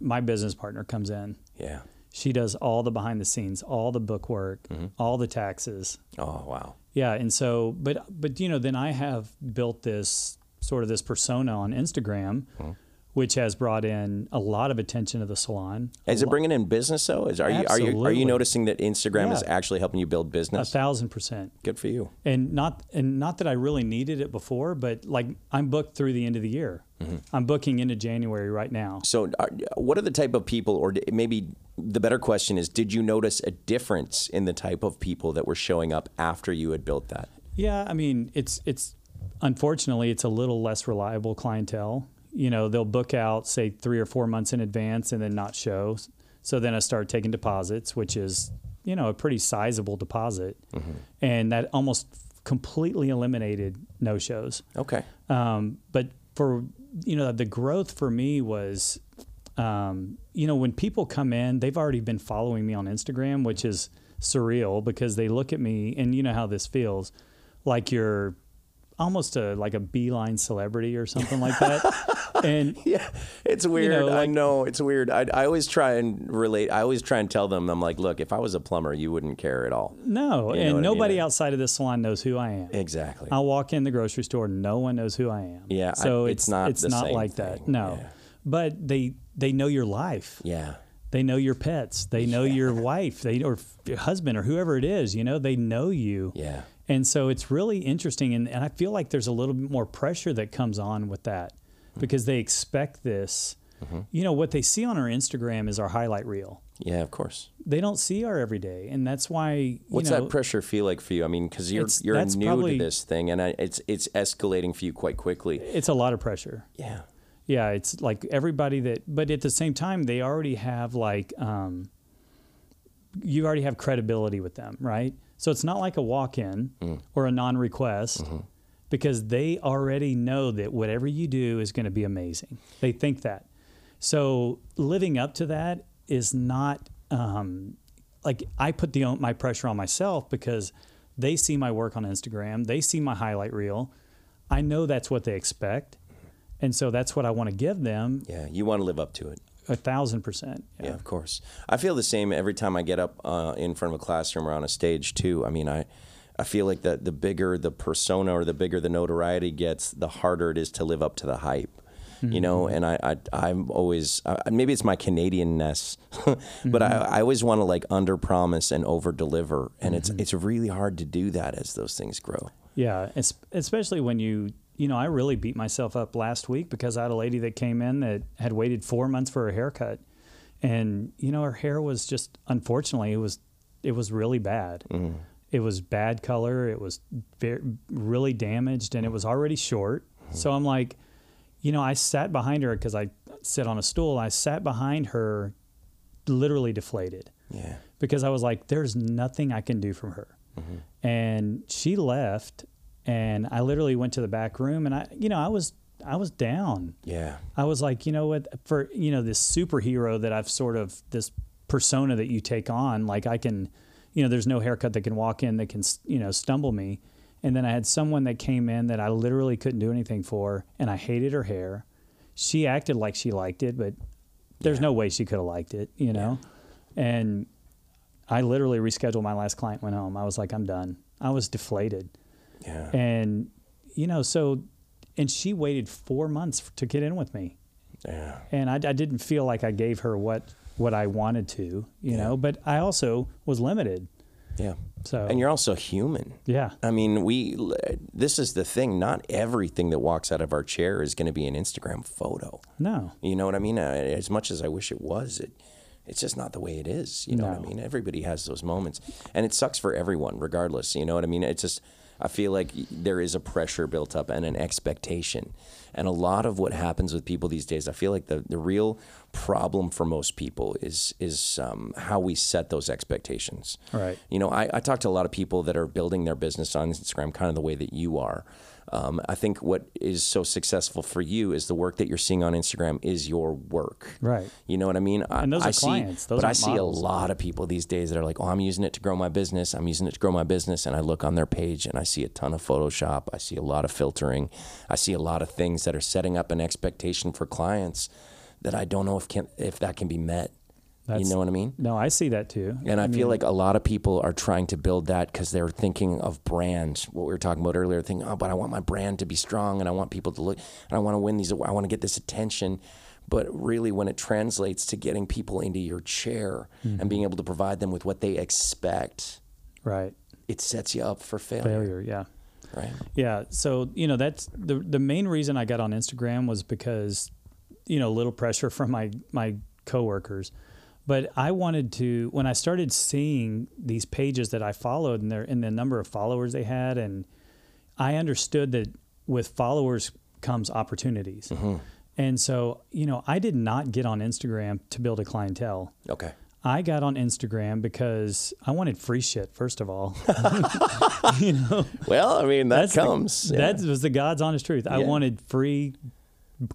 my business partner comes in. yeah She does all the behind the scenes, all the book work, mm-hmm. all the taxes. oh wow Yeah, and so but but you know then I have built this sort of this persona on Instagram. Mm-hmm. Which has brought in a lot of attention to the salon. Is it bringing in business though? Is are you are you are you noticing that Instagram is actually helping you build business? A thousand percent. Good for you. and not and not that I really needed it before, but like I'm booked through the end of the year. Mm-hmm. I'm booking into January right now. So, are, what are the type of people, or maybe the better question is, did you notice a difference in the type of people that were showing up after you had built that? Yeah, I mean it's it's unfortunately it's a little less reliable clientele. You know, they'll book out say three or four months in advance and then not show. So then I start taking deposits, which is you know a pretty sizable deposit, and that almost completely eliminated no shows. Okay. Um, but for you know the growth for me was, um, you know, when people come in, they've already been following me on Instagram, which is surreal because they look at me and you know how this feels, like you're almost a like a beeline celebrity or something like that. and Yeah, it's weird. know, I know it's weird. I, I always try and relate. I always try and tell them, I'm like, look, if I was a plumber, you wouldn't care at all. no, You and what I mean? nobody outside of this salon knows who I am. Exactly. I'll walk in the grocery store, no one knows who I am. Yeah, I- so it's it's not it's not like that. No, Yeah. but they they know your life. yeah. They know your pets. They know your wife. They or your husband or whoever it is. You know, they know you. Yeah. And so it's really interesting, and, and I feel like there's a little bit more pressure that comes on with that because they expect this. You know, what they see on our Instagram is our highlight reel. Yeah, of course. They don't see our everyday, and that's why. You What's know, that pressure feel like for you? I mean, because you're you're new probably- to this thing, and I, it's it's escalating for you quite quickly. It's a lot of pressure. Yeah. Yeah, it's like everybody that, but at the same time, they already have like, um, you already have credibility with them, right? So it's not like a walk in or a non request because they already know that whatever you do is going to be amazing. They think that. So living up to that is not um, like I put the my pressure on myself because they see my work on Instagram, they see my highlight reel. I know that's what they expect. And so that's what I want to give them Yeah. You want to live up to it. A thousand percent. Yeah, of course. I feel the same every time I get up uh, in front of a classroom or on a stage too. I mean, I, I feel like the the bigger the persona or the bigger the notoriety gets, the harder it is to live up to the hype. you know. And I, I I'm always uh, maybe it's my Canadianness, but I, I always want to like under promise and over deliver, and it's it's really hard to do that as those things grow. Yeah, es- especially when you, you know, I really beat myself up last week because I had a lady that came in that had waited four months for her haircut, and you know, her hair was just unfortunately it was it was really bad. Mm-hmm. It was bad color. It was very, really damaged, and it was already short. Mm-hmm. So I'm like, you know, I sat behind her because I sit on a stool. I sat behind her, literally deflated Yeah. because I was like, there's nothing I can do from her. Mm-hmm. And she left, and I literally went to the back room, and I, you know, I was, I was down. Yeah. I was like, you know what, for you know this superhero that I've sort of this persona that you take on, like I can, you know, there's no haircut that can walk in that can, you know, stumble me. And then I had someone that came in that I literally couldn't do anything for, and I hated her hair. She acted like she liked it, but there's no way she could have liked it, you know. And I literally rescheduled my last client. Went home. I was like, I'm done. I was deflated. Yeah. And, you know, so, and she waited four months to get in with me. Yeah. And I, I didn't feel like I gave her what, what I wanted to, you know, but I also was limited. Yeah. So, And you're also human. yeah, I mean, we. This is the thing. Not everything that walks out of our chair is going to be an Instagram photo. no, You know what I mean? As much as I wish it was, it it's just not the way it is. You know what I mean? Everybody has those moments, and it sucks for everyone, regardless. You know what I mean? It's just I feel like there is a pressure built up and an expectation, and a lot of what happens with people these days, I feel like the the real problem for most people is is um, how we set those expectations. Right. You know, I, I talk to a lot of people that are building their business on Instagram, kind of the way that you are. Um, I think what is so successful for you is the work that you're seeing on Instagram is your work. Right. You know what I mean? I, And those I are see, clients. Those but I aren't see models. a lot of people these days that are like, "Oh, I'm using it to grow my business. I'm using it to grow my business." And I look on their page and I see a ton of Photoshop. I see a lot of filtering. I see a lot of things that are setting up an expectation for clients that I don't know if can if that can be met. You know what I mean? no, I see that too. And I, feel like a lot of people are trying to build that because they're thinking of brand. What we were talking about earlier, thinking, oh, but I want my brand to be strong and I want people to look, and I want to win these, I want to get this attention. But really, when it translates to getting people into your chair and being mm-hmm. able to provide them with what they expect, right. it sets you up for failure. Failure. Yeah. Right? Yeah. So, you know, that's the the main reason I got on Instagram was because, you know, a little pressure from my my coworkers. But I wanted to when I started seeing these pages that I followed and their and the number of followers they had and I understood that with followers comes opportunities. Mm-hmm. And so, you know, I did not get on Instagram to build a clientele. Okay. I got on Instagram because I wanted free shit, first of all. you know, Well, I mean, that that's the- comes. yeah. that was the God's honest truth. I wanted free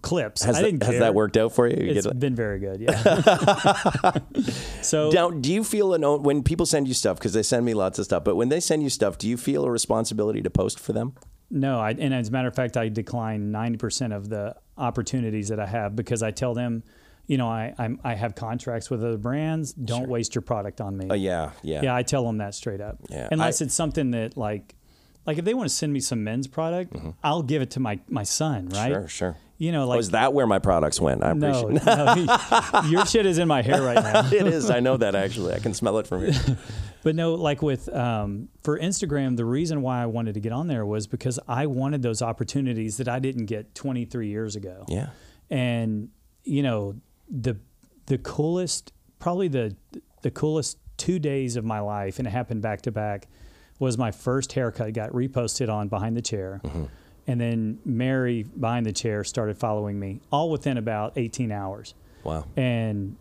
clips. has, I that, didn't has care. that worked out for you? You It's been very good. Yeah. so Now, do you feel an when people send you stuff because they send me lots of stuff? But when they send you stuff, do you feel a responsibility to post for them? no, I, and as a matter of fact, I decline ninety percent of the opportunities that I have because I tell them, you know, I I'm, I have contracts with other brands. Don't waste your product on me. Oh yeah, yeah, Yeah, I tell them that straight up. Yeah, Unless I- it's something that like, like if they want to send me some men's product, I'll give it to my my son, right? Mm-hmm. Sure, sure. You know, Oh, like is that where my products went? I no, appreciate no, your shit is in my hair right now. it. is. I know that actually. I can smell it from here. But no, like with um, for Instagram, the reason why I wanted to get on there was because I wanted those opportunities that I didn't get 23 years ago. Yeah. And you know, the the coolest, probably the the coolest two days of my life, and it happened back to back, was my first haircut got reposted on behind the chair. And then Mary behind the chair started following me, all within about 18 hours. Wow. and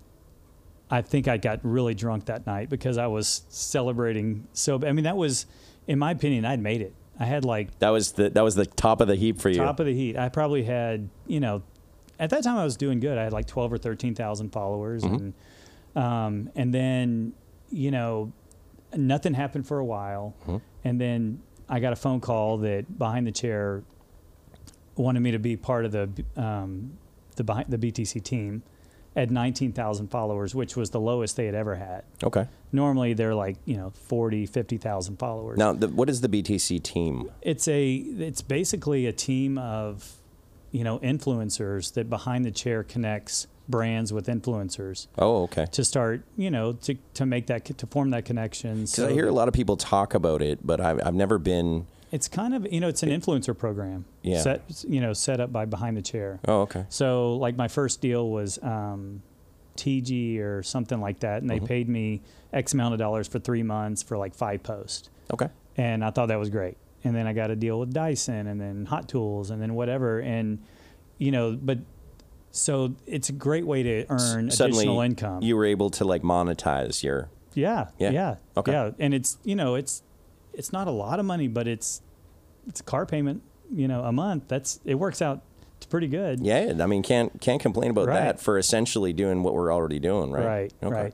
I think I got really drunk that night because I was celebrating. So I mean, that was, in my opinion, I'd made it. I had like That was the that was the top of the heap for you. top of the heat. I probably had, you know, at that time I was doing good. I had like twelve or thirteen thousand followers, and um, and then you know, nothing happened for a while, and then I got a phone call that behind the chair wanted me to be part of the um, the the BTC team at 19,000 followers, which was the lowest they had ever had. okay. Normally they're like, you know, 40, 50,000 followers. Now, the, what is the BTC team? It's a it's basically a team of you know influencers that behind the chair connects brands with influencers Oh, okay. to start you know to to make that to form that connection. Because I hear a lot of people talk about it, but I've, I've never been. It's kind of you know it's an influencer program. Yeah. Set you know set up by behind the chair. Oh, okay. So like my first deal was um, TG or something like that, and they paid me X amount of dollars for three months for like five posts, Okay. and I thought that was great. And then I got a deal with Dyson, and then Hot Tools, and then whatever, and you know, but so it's a great way to earn Suddenly, additional income. you were able to like monetize your. yeah, Yeah. yeah, Okay. yeah, and it's you know it's it's not a lot of money, but it's it's a car payment, you know, a month. That's it works out pretty good. Yeah, I mean, can't can't complain about Right. that for essentially doing what we're already doing, right? Right, Okay. right.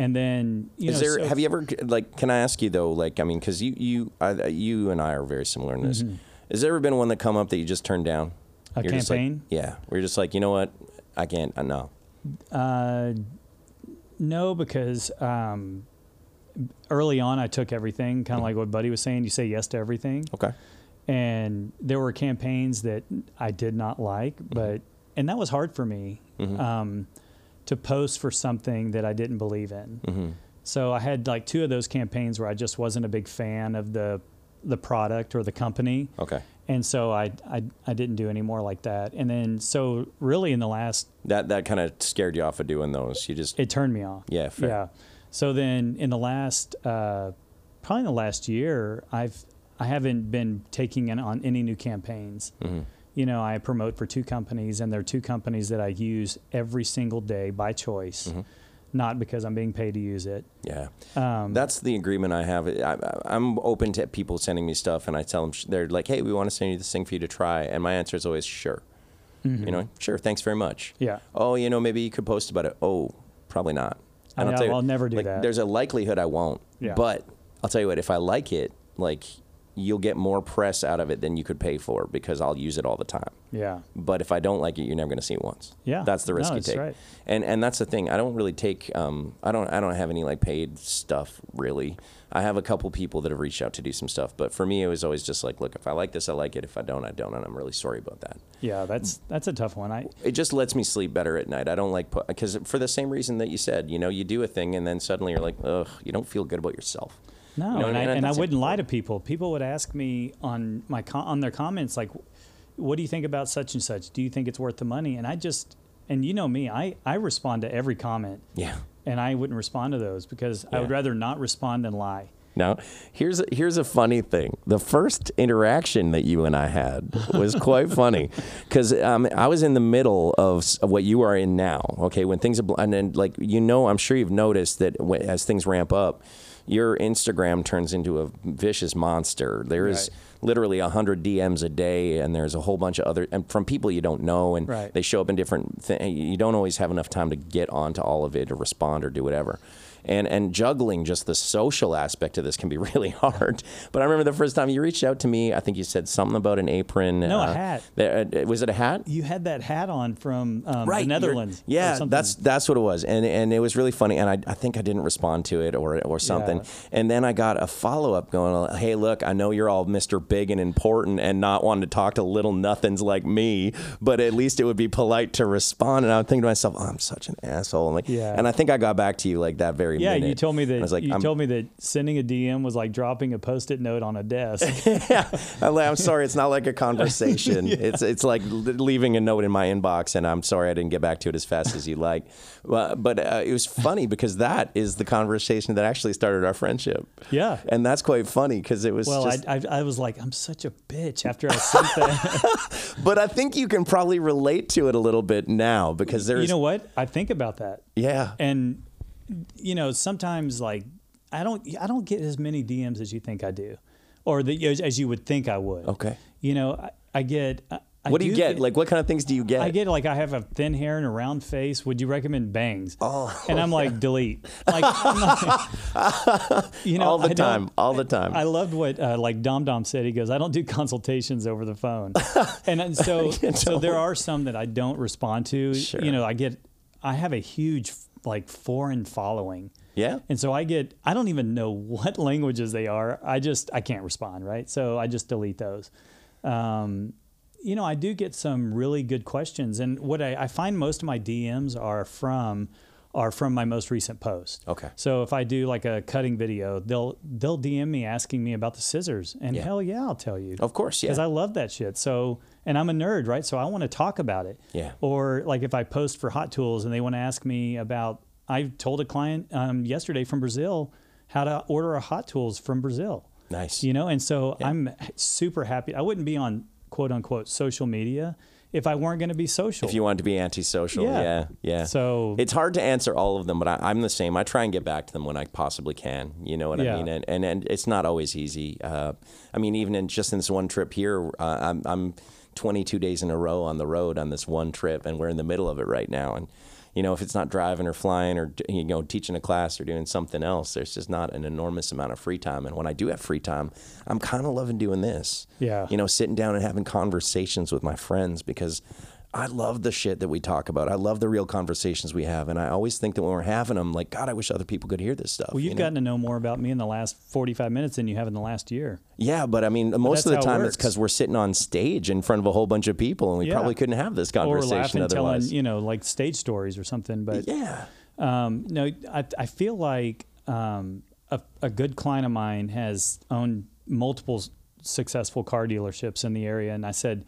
And then you Is know, there? so- have you ever like? Can I ask you though? Like, I mean, because you you I, you and I are very similar in this. Has there ever been one that come up that you just turned down? Mm-hmm. A You're just like- campaign? yeah, we're just like, you know what? I can't. Uh, no. Uh, no, because um, early on I took everything, kind of like what Buddy was saying. You say yes to everything, Okay. and there were campaigns that I did not like, but and that was hard for me um, to post for something that I didn't believe in. Mm-hmm. So I had like two of those campaigns where I just wasn't a big fan of the the product or the company. Okay. And so I, I I didn't do any more like that. And then so really in the last That that kind of scared you off of doing those. You just it turned me off. Yeah, fair. Yeah. So then in the last uh, probably in the last year, I've I haven't been taking in on any new campaigns. Mm-hmm. You know, I promote for two companies, and they're two companies that I use every single day by choice, Mm-hmm. not because I'm being paid to use it. Yeah, Um, that's the agreement I have. I, I- I'm open to people sending me stuff, and I tell them they're like, "Hey, we want to send you this thing for you to try," and my answer is always, "Sure." You know, sure, thanks very much. Mm-hmm. Yeah. Oh, you know, maybe you could post about it. Oh, probably not. And know, tell you, I'll never do like, that. There's a likelihood I won't. Yeah. But I'll tell you what, if I like it, like you'll get more press out of it than you could pay for because I'll use it all the time. Yeah. But if I don't like it, you're never going to see it once. Yeah. that's the risk No, you that's take. right. And and that's the thing. I don't really take. Um, I don't. I don't have any like paid stuff really. I have a couple people that have reached out to do some stuff, but for me, it was always just like, look, if I like this, I like it. If I don't, I don't, and I'm really sorry about that. Yeah. That's that's a tough one. I It just lets me sleep better at night. I don't like put because for the same reason that you said, you know, you do a thing and then suddenly you're like, ugh, you don't feel good about yourself. No, You know, and, I, and I wouldn't lie to people. People would ask me on my on their comments like, "What do you think about such and such? Do you think it's worth the money?" And I just and you know me, I I respond to every comment, Yeah. and I wouldn't respond to those because I would rather not respond than lie. Now, here's a, here's a funny thing. The first interaction that you and I had was quite funny because um, I was in the middle of, of what you are in now. Okay, when things and then like you know, I'm sure you've noticed that when, as things ramp up, your Instagram turns into a vicious monster. There is Right. literally a hundred DMs a day, and there's a whole bunch of other and from people you don't know, and Right. they show up in different. Th- you don't always have enough time to get onto all of it or respond or do whatever. And and juggling just the social aspect of this can be really hard. But I remember the first time you reached out to me. I think you said something about an apron. No, a hat. there- uh, was it a hat? You had that hat on from um, the you're- Netherlands. or Yeah, that's that's what it was, and and it was really funny. And I, I think I didn't respond to it or or something. Yeah. And then I got a follow up going. Hey, look, I know you're all Mister Big and important and not wanting to talk to little nothings like me, but at least it would be polite to respond. And I'm thinking to myself, oh, I'm such an asshole. And like, Yeah. and I think I got back to you like that very yeah, minute. you told me that. I was like, you I'm, told me that sending a DM was like dropping a post-it note on a desk. yeah, I'm sorry, it's not like a conversation. It's it's like leaving a note in my inbox, and I'm sorry I didn't get back to it as fast as you'd like. But uh, it was funny because that is the conversation that actually started our friendship. Yeah. and that's quite funny because it was well, just. I, I I was like, I'm such a bitch after I sent that. but I think you can probably relate to it a little bit now because there's. you know what? I think about that. yeah. and you know sometimes like i don't i don't get as many dms as you think i do or that as, as you would think i would Okay. you know i, I get I, I What do you get? Like, what kind of things do you get? I get like I have a thin hair and a round face. Would you recommend bangs? Oh, and I'm like delete. Like, I'm not- you know, all the I time, all the time. I loved what uh, like Dom Dom said. He goes, I don't do consultations over the phone, and then so so there are some that I don't respond to. Sure. You know, I get I have a huge like foreign following. yeah. And so I get, I don't even know what languages they are. I just, I can't respond, right? So I just delete those. Um, you know, I do get some really good questions, and what I, I find most of my DMs are from are from my most recent post. Okay. So if I do like a cutting video, they'll they'll DM me asking me about the scissors, and Yeah. hell yeah, I'll tell you. Of course, yeah. Because I love that shit. So, and I'm a nerd, right? So I want to talk about it. Yeah. Or like if I post for Hot Tools and they want to ask me about, I told a client um, yesterday from Brazil how to order a Hot Tools from Brazil. Nice. You know, and so I'm super happy. I wouldn't be on quote unquote social media if I weren't going to be social. if you wanted to be antisocial, Yeah. yeah, yeah. So- it's hard to answer all of them, but I, I'm the same. I try and get back to them when I possibly can. You know what Yeah. I mean? And, and and it's not always easy. Uh, I mean, even in just in this one trip here, uh, I'm I'm 22 days in a row on the road on this one trip, and we're in the middle of it right now. And you know, if it's not driving or flying or you know teaching a class or doing something else, there's just not an enormous amount of free time. And when I do have free time, I'm kind of loving doing this. Yeah. You know, sitting down and having conversations with my friends because I love the shit that we talk about. I love the real conversations we have, and I always think that when we're having them, like God, I wish other people could hear this stuff. well, you've you know? gotten to know more about me in the last 45 minutes than you have in the last year. yeah, but I mean, most of the how it time it's because we're sitting on stage in front of a whole bunch of people, and we Yeah. probably couldn't have this Or conversation laughing, otherwise. telling, you know, like stage stories or something. But yeah, Um, no, I, I feel like um, a, a good client of mine has owned multiple successful car dealerships in the area. And I said,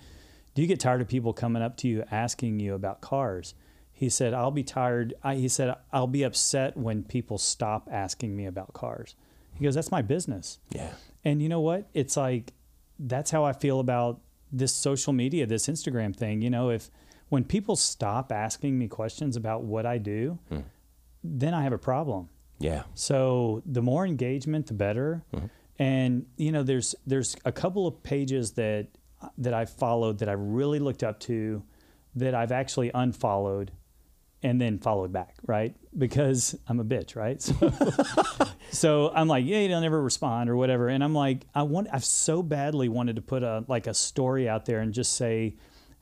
Do you get tired of people coming up to you asking you about cars? He said, I'll be tired. I, he said, I'll be upset when people stop asking me about cars. He goes, That's my business. yeah, And you know what? It's like that's how I feel about this social media, this Instagram thing. You know, if when people stop asking me questions about what I do, hmm. then I have a problem. yeah, So the more engagement, the better. Mm-hmm. And you know, there's there's a couple of pages that that I followed that I really looked up to, that I've actually unfollowed, and then followed back, right? Because I'm a bitch, right? So, so I'm like, yeah, they'll never respond or whatever. And I'm like, I want, I've so badly wanted to put a like a story out there and just say,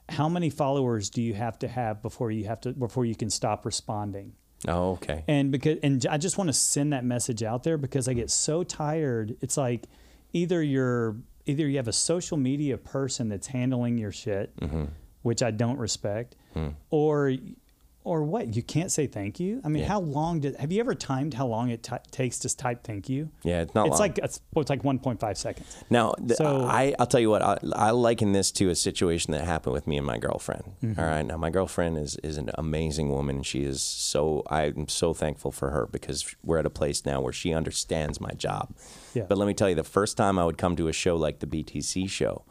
how many followers do you have to have before you have to before you can stop responding? oh, okay, and because and I just want to send that message out there because I get so tired. It's like either you're either you have a social media person that's handling your shit, Mm-hmm. which I don't respect, Hmm. or or what you can't say thank you. I mean, Yeah. how long did have you ever timed how long it t- takes to type thank you? yeah. It's not. It's long. like it's, it's like 1.5 seconds. Now, So- I, I'll tell you what, I, I liken this to a situation that happened with me and my girlfriend. Mm-hmm. All right. Now, my girlfriend is, is an amazing woman. She is so, I'm so thankful for her because we're at a place now where she understands my job. Yeah. But let me tell you, the first time I would come to a show like the BTC show,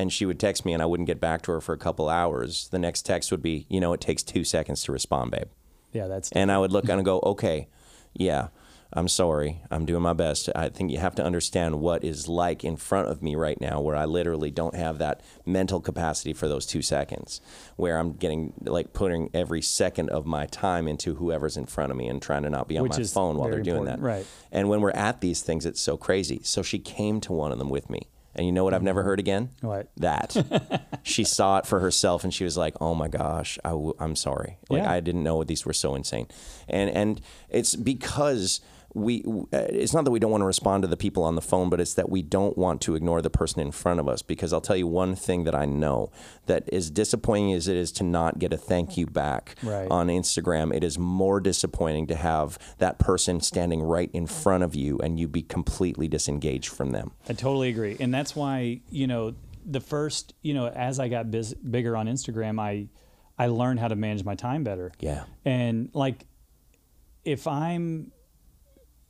and she would text me and I wouldn't get back to her for a couple hours, the next text would be, you know, it takes two seconds to respond, babe. Yeah, that's And I would look and go, okay, yeah, I'm sorry. I'm doing my best. I think you have to understand what is like in front of me right now, where I literally don't have that mental capacity for those two seconds, where I'm getting like putting every second of my time into whoever's in front of me and trying to not be on Which my phone while they're doing important, that. right. And when we're at these things, it's so crazy. So she came to one of them with me. And you know what I've never mm-hmm. heard again? What? That. she saw it for herself and she was like, "Oh my gosh, I w- I'm sorry. Like Yeah. I didn't know these were so insane." And and it's because we uh, it's not that we don't want to respond to the people on the phone, but it's that we don't want to ignore the person in front of us because I'll tell you one thing that I know that as disappointing as it is to not get a thank you back Right. on Instagram, it is more disappointing to have that person standing right in front of you and you be completely disengaged from them. I totally agree, and that's why you know the first you know as I got biz- bigger on Instagram, I I learned how to manage my time better. Yeah. and like if I'm,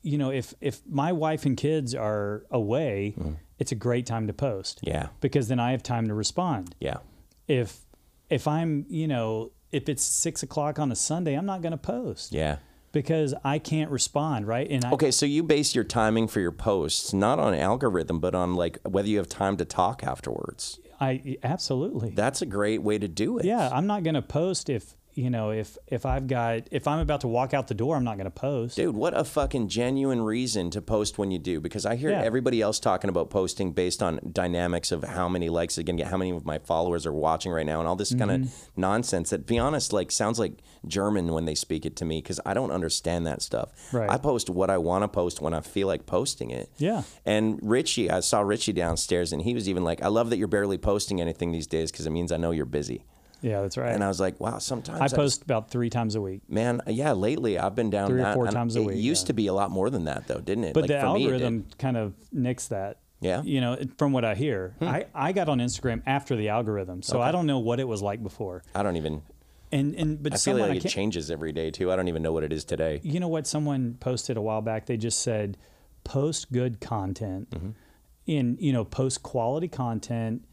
you know, if if my wife and kids are away, mm-hmm. it's a great time to post. Yeah. because then I have time to respond. Yeah. If if I'm you know if it's six o'clock on a Sunday, I'm not going to post. Yeah. because I can't respond. Right, and I, Okay, so you base your timing for your posts not on algorithm, but on like whether you have time to talk afterwards. I absolutely. That's a great way to do it. Yeah, I'm not going to post if you know, if if I've got if I'm about to walk out the door, I'm not going to post. Dude, what a fucking genuine reason to post when you do because I hear Yeah. everybody else talking about posting based on dynamics of how many likes they're going to get, how many of my followers are watching right now, and all this kind Mm-hmm. of nonsense that, be honest, like sounds like German when they speak it to me because I don't understand that stuff. Right. I post what I want to post when I feel like posting it. Yeah. And Richie, I saw Richie downstairs, and he was even like, I love that you're barely posting anything these days because it means I know you're busy. Yeah, that's right. And I was like, wow, sometimes I post about three times a week. Man, yeah, lately I've been down Three or that, four and times a week. it used yeah. to be a lot more than that, though, didn't it? But Like, the for me, it algorithm kind of nicks that. Yeah. Hmm. You know, from what I hear, I, I got on Instagram after the algorithm, so I don't know what it was like before. I don't even. And and but I feel like I it changes every day too. I don't even know what it is today. you know what someone posted a while back they just said post good content Mm-hmm. in you know post quality content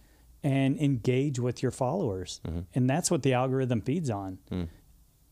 and engage with your followers Mm-hmm. and that's what the algorithm feeds on Mm.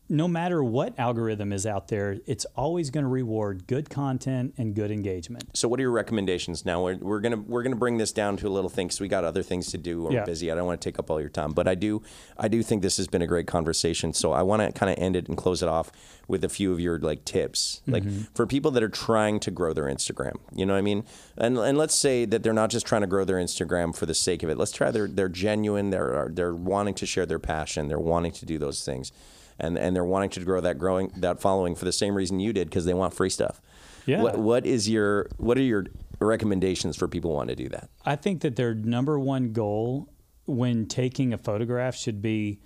No matter what algorithm is out there it's always going to reward good content and good engagement So, what are your recommendations now? We're, we're gonna we're gonna bring this down to a little thing because we got other things to do. We're Yeah. busy. I don't want to take up all your time, but I do I do think this has been a great conversation. So, I want to kind of end it and close it off with a few of your like tips, mm-hmm. like for people that are trying to grow their Instagram. You know what I mean? And and let's say that they're not just trying to grow their Instagram for the sake of it. Let's try they're they're genuine. They're they're wanting to share their passion. They're wanting to do those things. And, and they're wanting to grow that growing that following for the same reason you did because they want free stuff. Yeah. What what is your what are your recommendations for people who want to do that? I think that their number one goal when taking a photograph should be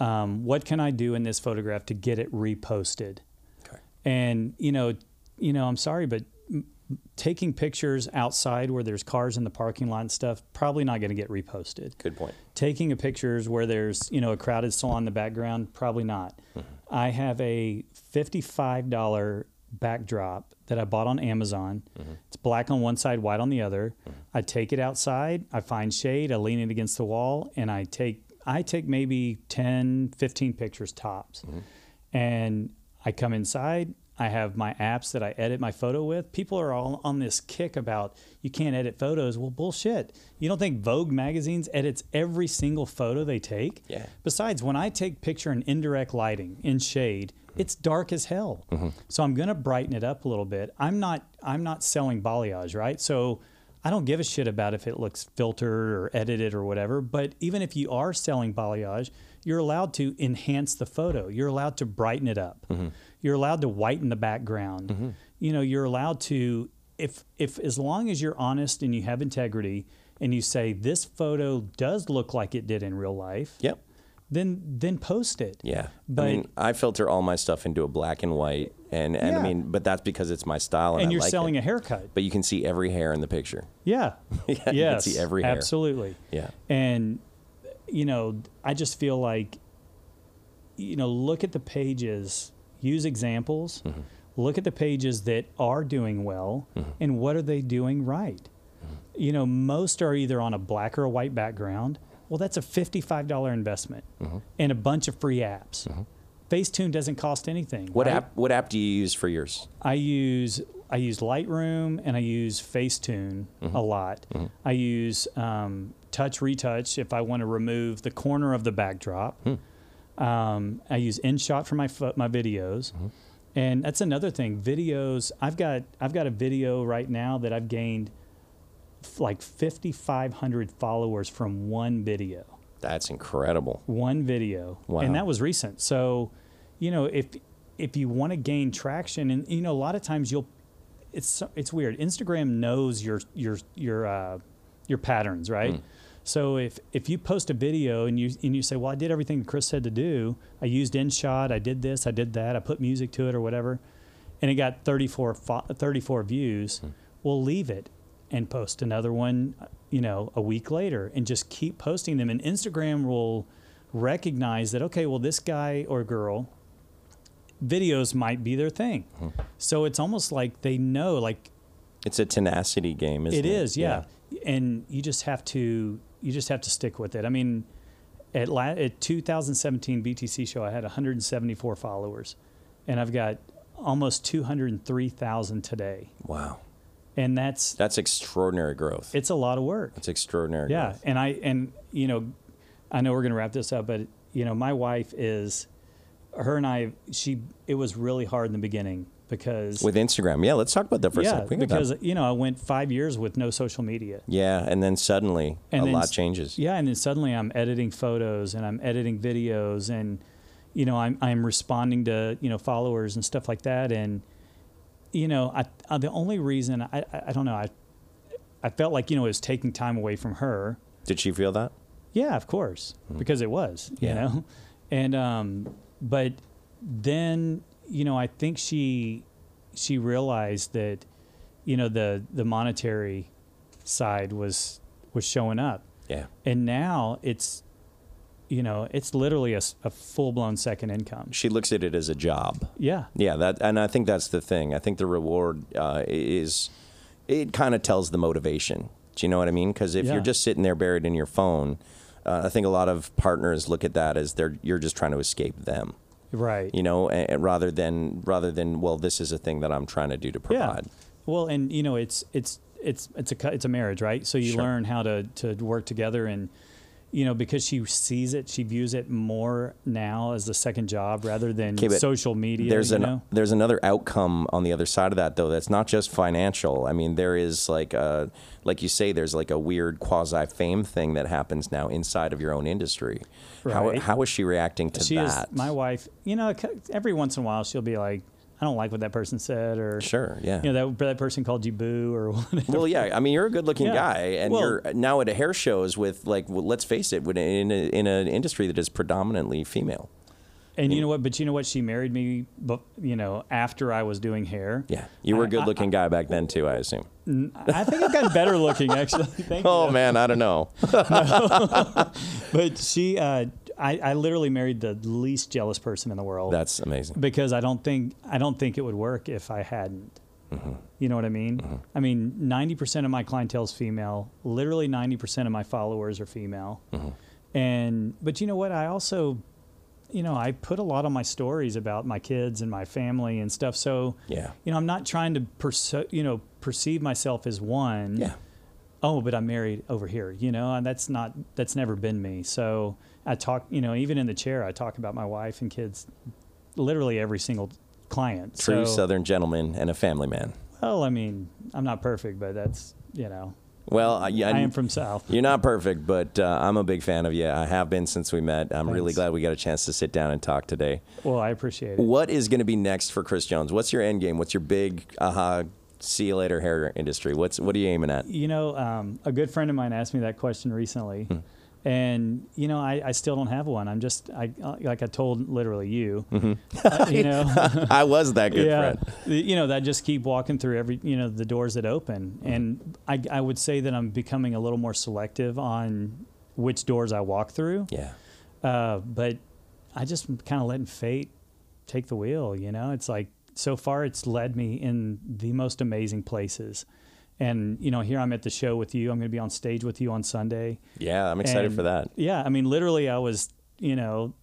um, what can I do in this photograph to get it reposted? Okay. And you know, you know, I'm sorry, but taking pictures outside where there's cars in the parking lot and stuff probably not going to get reposted. Good point. Taking a pictures where there's you know a crowded salon in the background probably not. Mm-hmm. I have a fifty-five dollar backdrop that I bought on Amazon. Mm-hmm. It's black on one side, white on the other. Mm-hmm. I take it outside. I find shade. I lean it against the wall, and I take I take maybe 10, 15 pictures tops. And I come inside. I have my apps that I edit my photo with. People are all on this kick about you can't edit photos. Well, bullshit. You don't think Vogue magazines edits every single photo they take? Yeah. Besides, when I take picture in indirect lighting, in shade, it's dark as hell. Mm-hmm. So I'm gonna brighten it up a little bit. I'm not I'm not selling balayage, right? So I don't give a shit about if it looks filtered or edited or whatever. But even if you are selling balayage, you're allowed to enhance the photo. You're allowed to brighten it up. Mm-hmm. You're allowed to whiten the background. Mm-hmm. You know, you're allowed to if if as long as you're honest and you have integrity and you say this photo does look like it did in real life, Yep. then then post it. Yeah. But- I mean, I filter all my stuff into a black and white, and, and I mean, but that's because it's my style, and, and you're like selling it. a haircut. But you can see every hair in the picture. Yeah. Yeah, you can see every hair. Absolutely. Yeah. And you know, I just feel like you know, look at the pages, use examples, Mm-hmm. look at the pages that are doing well and what are they doing right? Mm-hmm. You know, most are either on a black or a white background. Well, that's a $55 investment Mm-hmm. and a bunch of free apps. Facetune doesn't cost anything. What right? app? What app do you use for yours? I use I use Lightroom and I use Facetune a lot. I use um, Touch Retouch if I want to remove the corner of the backdrop. Um, I use InShot for my my videos, and that's another thing. Videos. I've got I've got a video right now that I've gained f- like 5,500 followers from one video That's incredible. one video Wow. and that was recent so you know if if you want to gain traction and you know a lot of times you'll it's it's weird instagram knows your your your uh, your patterns right so if if you post a video and you and you say well i did everything chris said to do. I used InShot. I did this. I did that. I put music to it or whatever and it got 34 34 views hmm. we'll leave it and post another one you know a week later and just keep posting them. And instagram will recognize that okay well this guy or girl videos might be their thing. Hmm. So it's almost like they know like It's a tenacity game, isn't it it? is yeah. and you just have to you just have to stick with it i mean at, la- at 2017 btc show i had 174 followers and i've got almost 203000 today Wow. and that's That's extraordinary growth. it's a lot of work It's extraordinary yeah growth. and i and you know i know we're going to wrap this up but you know my wife is her and I, she, it was really hard in the beginning because With Instagram, yeah. Let's talk about that for a second. We can talk- because you know I went five years with no social media. yeah, and then suddenly And a then lot changes. Yeah, and then suddenly I'm editing photos and I'm editing videos and you know I'm I'm responding to you know followers and stuff like that and you know I, I the only reason I, I I don't know I I felt like you know it was taking time away from her. Did she feel that? Yeah, of course, because it was you know, and um but then you know I think she she realized that you know the the monetary side was was showing up Yeah. and now it's you know it's literally a, full blown second income. She looks at it as a job. Yeah, Yeah, that and I think that's the thing. I think the reward uh, is it kind of tells the motivation. Do you know what I mean? Because if Yeah. you're just sitting there buried in your phone, uh, I think a lot of partners look at that as they're you're just trying to escape them. Right. You know, and, and rather than rather than well, this is a thing that I'm trying to do to yeah. provide. Well, and you know it's it's it's it's a it's a marriage, right? So you Sure. learn how to to work together and. You know, because she sees it, she views it more now as a second job rather than Okay, social media. There's you an know? there's another outcome on the other side of that though. That's not just financial. I mean, there is like a like you say, there's like a weird quasi fame thing that happens now inside of your own industry. How Right. how is she reacting to she that? is my wife. You know, every once in a while she'll be like, "I don't like what that person said," or Sure, yeah. you know, that that person called you boo or whatever. Well, yeah. I mean, you're a good-looking Yeah. guy, and Well- you're now at a hair shows with like, well, let's face it, in a, in an industry that is predominantly female. And you know what? But you know what? She married me, but you know, after I was doing hair. Yeah, you were a good-looking guy back then too, I assume. I think I've gotten better looking actually. Thank Oh you. man, I don't know. But she, uh, I, I literally married the least jealous person in the world. That's amazing. because I don't think I don't think it would work if I hadn't. Mm-hmm. You know what I mean? I mean, ninety percent of my clientele is female. Literally ninety percent of my followers are female. Mm-hmm. And but you know what? I also, you know, I put a lot on my stories about my kids and my family and stuff. So Yeah. you know, I'm not trying to perso- you know perceive myself as one. Yeah. Oh, but I'm married over here. You know, and that's not that's never been me. So I talk. You know, even in the chair, I talk about my wife and kids. Literally every single client. True so, Southern gentleman and a family man. Well, I mean, I'm not perfect, but that's you know, Well, I, I am from South. You're not perfect, but uh, I'm a big fan of you. I have been since we met. I'm really glad we got a chance to sit down and talk today. Well, I appreciate it. What is going to be next for Chris Jones? What's your end game? What's your big aha? See you later, hair industry. What's what are you aiming at? You know, um, a good friend of mine asked me that question recently, Hmm. And you know, I, I still don't have one. I'm just, I like I told literally you, Mm-hmm. uh, you know, I was that good yeah, friend. you know, that just keep walking through every, you know, the doors that open, Mm-hmm. and I, I would say that I'm becoming a little more selective on which doors I walk through. Yeah. Uh, but I just kind of letting fate take the wheel. You know, it's like so far it's led me in the most amazing places. And you know, here I'm at the show with you. I'm going to be on stage with you on Sunday. Yeah, I'm excited And, for that. Yeah, I mean, literally, I was, you know,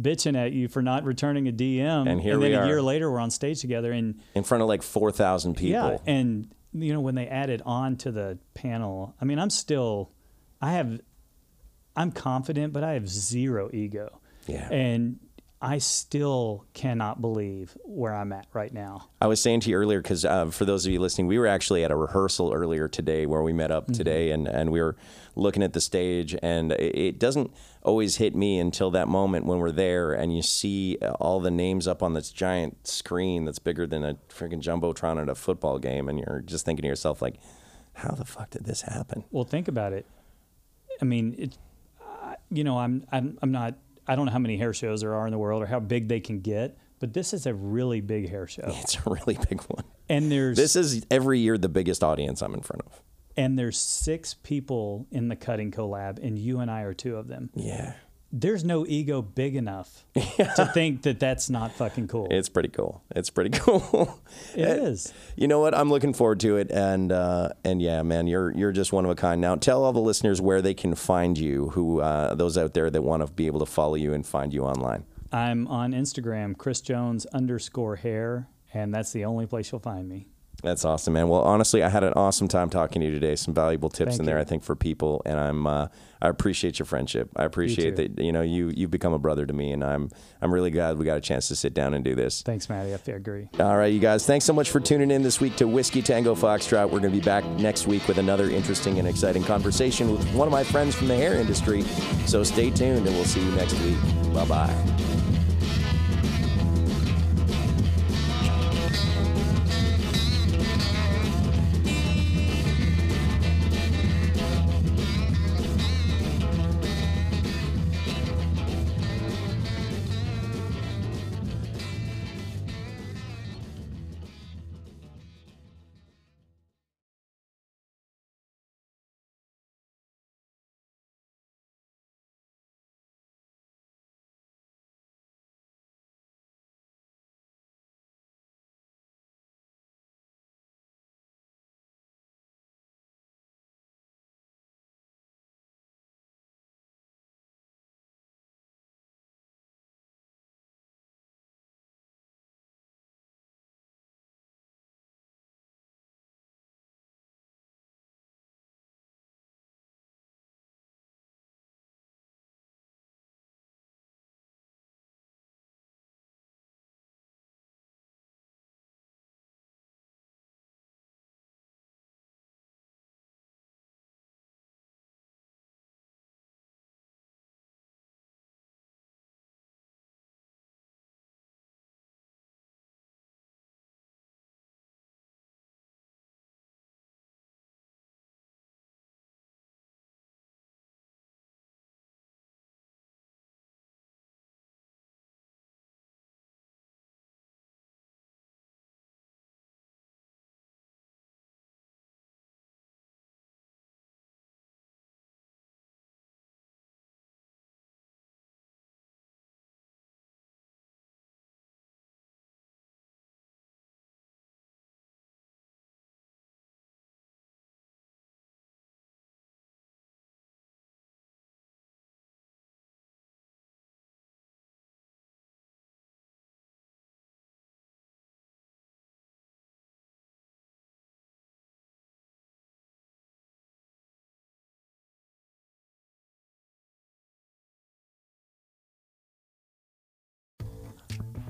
bitching at you for not returning a DM, And here then we a are. year later, we're on stage together, and In front of like 4,000 people. yeah, and you know, when they added on to the panel, I mean, I'm still, I have, I'm confident, but I have zero ego. Yeah. And I still cannot believe where I'm at right now. I was saying to you earlier because uh, for those of you listening, we were actually at a rehearsal earlier today where we met up Mm-hmm. today, and, and we were looking at the stage, and it, it doesn't always hit me until that moment when we're there and you see all the names up on this giant screen that's bigger than a freaking jumbotron at a football game, and you're just thinking to yourself like, how the fuck did this happen? Well, think about it. I mean, it, uh, you know, I'm, I'm, I'm not, I don't know how many hair shows there are in the world or how big they can get, but this is a really big hair show. It's a really big one. And there's, This is every year the biggest audience I'm in front of. and there's six people in the cutting collab and you and I are two of them. Yeah. There's no ego big enough to think that that's not fucking cool. It's pretty cool. It's pretty cool. It is. You know what? I'm looking forward to it, and uh, and yeah, man, you're you're just one of a kind. Now, tell all the listeners where they can find you. Who uh, those out there that want to be able to follow you and find you online. I'm on Instagram, Chris Jones underscore hair, and that's the only place you'll find me. That's awesome, man. Well, honestly, I had an awesome time talking to you today. Some valuable tips Thank in there, you. I think, for people, and I'm uh, I appreciate your friendship. I appreciate too. that you know you you've become a brother to me, and I'm I'm really glad we got a chance to sit down and do this. Thanks, Maddie. I agree. All right, you guys, thanks so much for tuning in this week to Whiskey Tango Foxtrot. We're going to be back next week with another interesting and exciting conversation with one of my friends from the hair industry. So stay tuned, and we'll see you next week. Bye bye.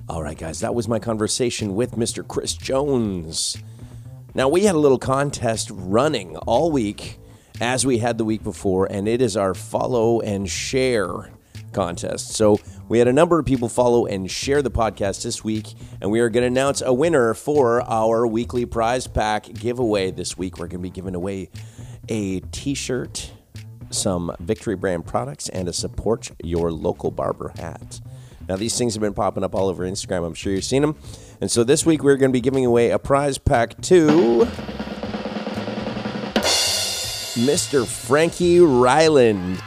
All right, guys, that was my conversation with Mr. Chris Jones. Now, we had a little contest running all week as we had the week before, and it is our follow and share contest. So, we had a number of people follow and share the podcast this week, and we are going to announce a winner for our weekly prize pack giveaway this week. We're going to be giving away a t shirt, some Victory Brand products, and a support your local barber hat. Now, these things have been popping up all over Instagram. I'm sure you've seen them. And so this week we're going to be giving away a prize pack to Mr. Frankie Ryland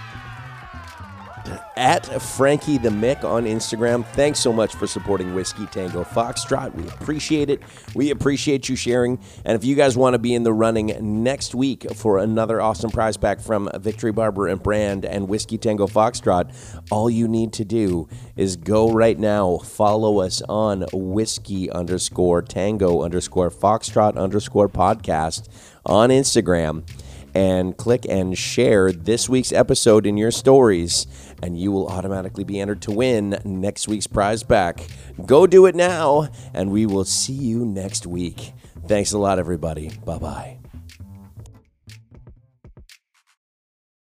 at Frankie the Mick on Instagram. Thanks so much for supporting Whiskey Tango Foxtrot. We appreciate it. We appreciate you sharing. And if you guys want to be in the running next week for another awesome prize pack from Victory Barber and Brand and Whiskey Tango Foxtrot, all you need to do is go right now, follow us on Whiskey underscore Tango underscore Foxtrot underscore podcast on Instagram and click and share this week's episode in your stories, and you will automatically be entered to win next week's prize pack. Go do it now, and we will see you next week. Thanks a lot, everybody. Bye bye.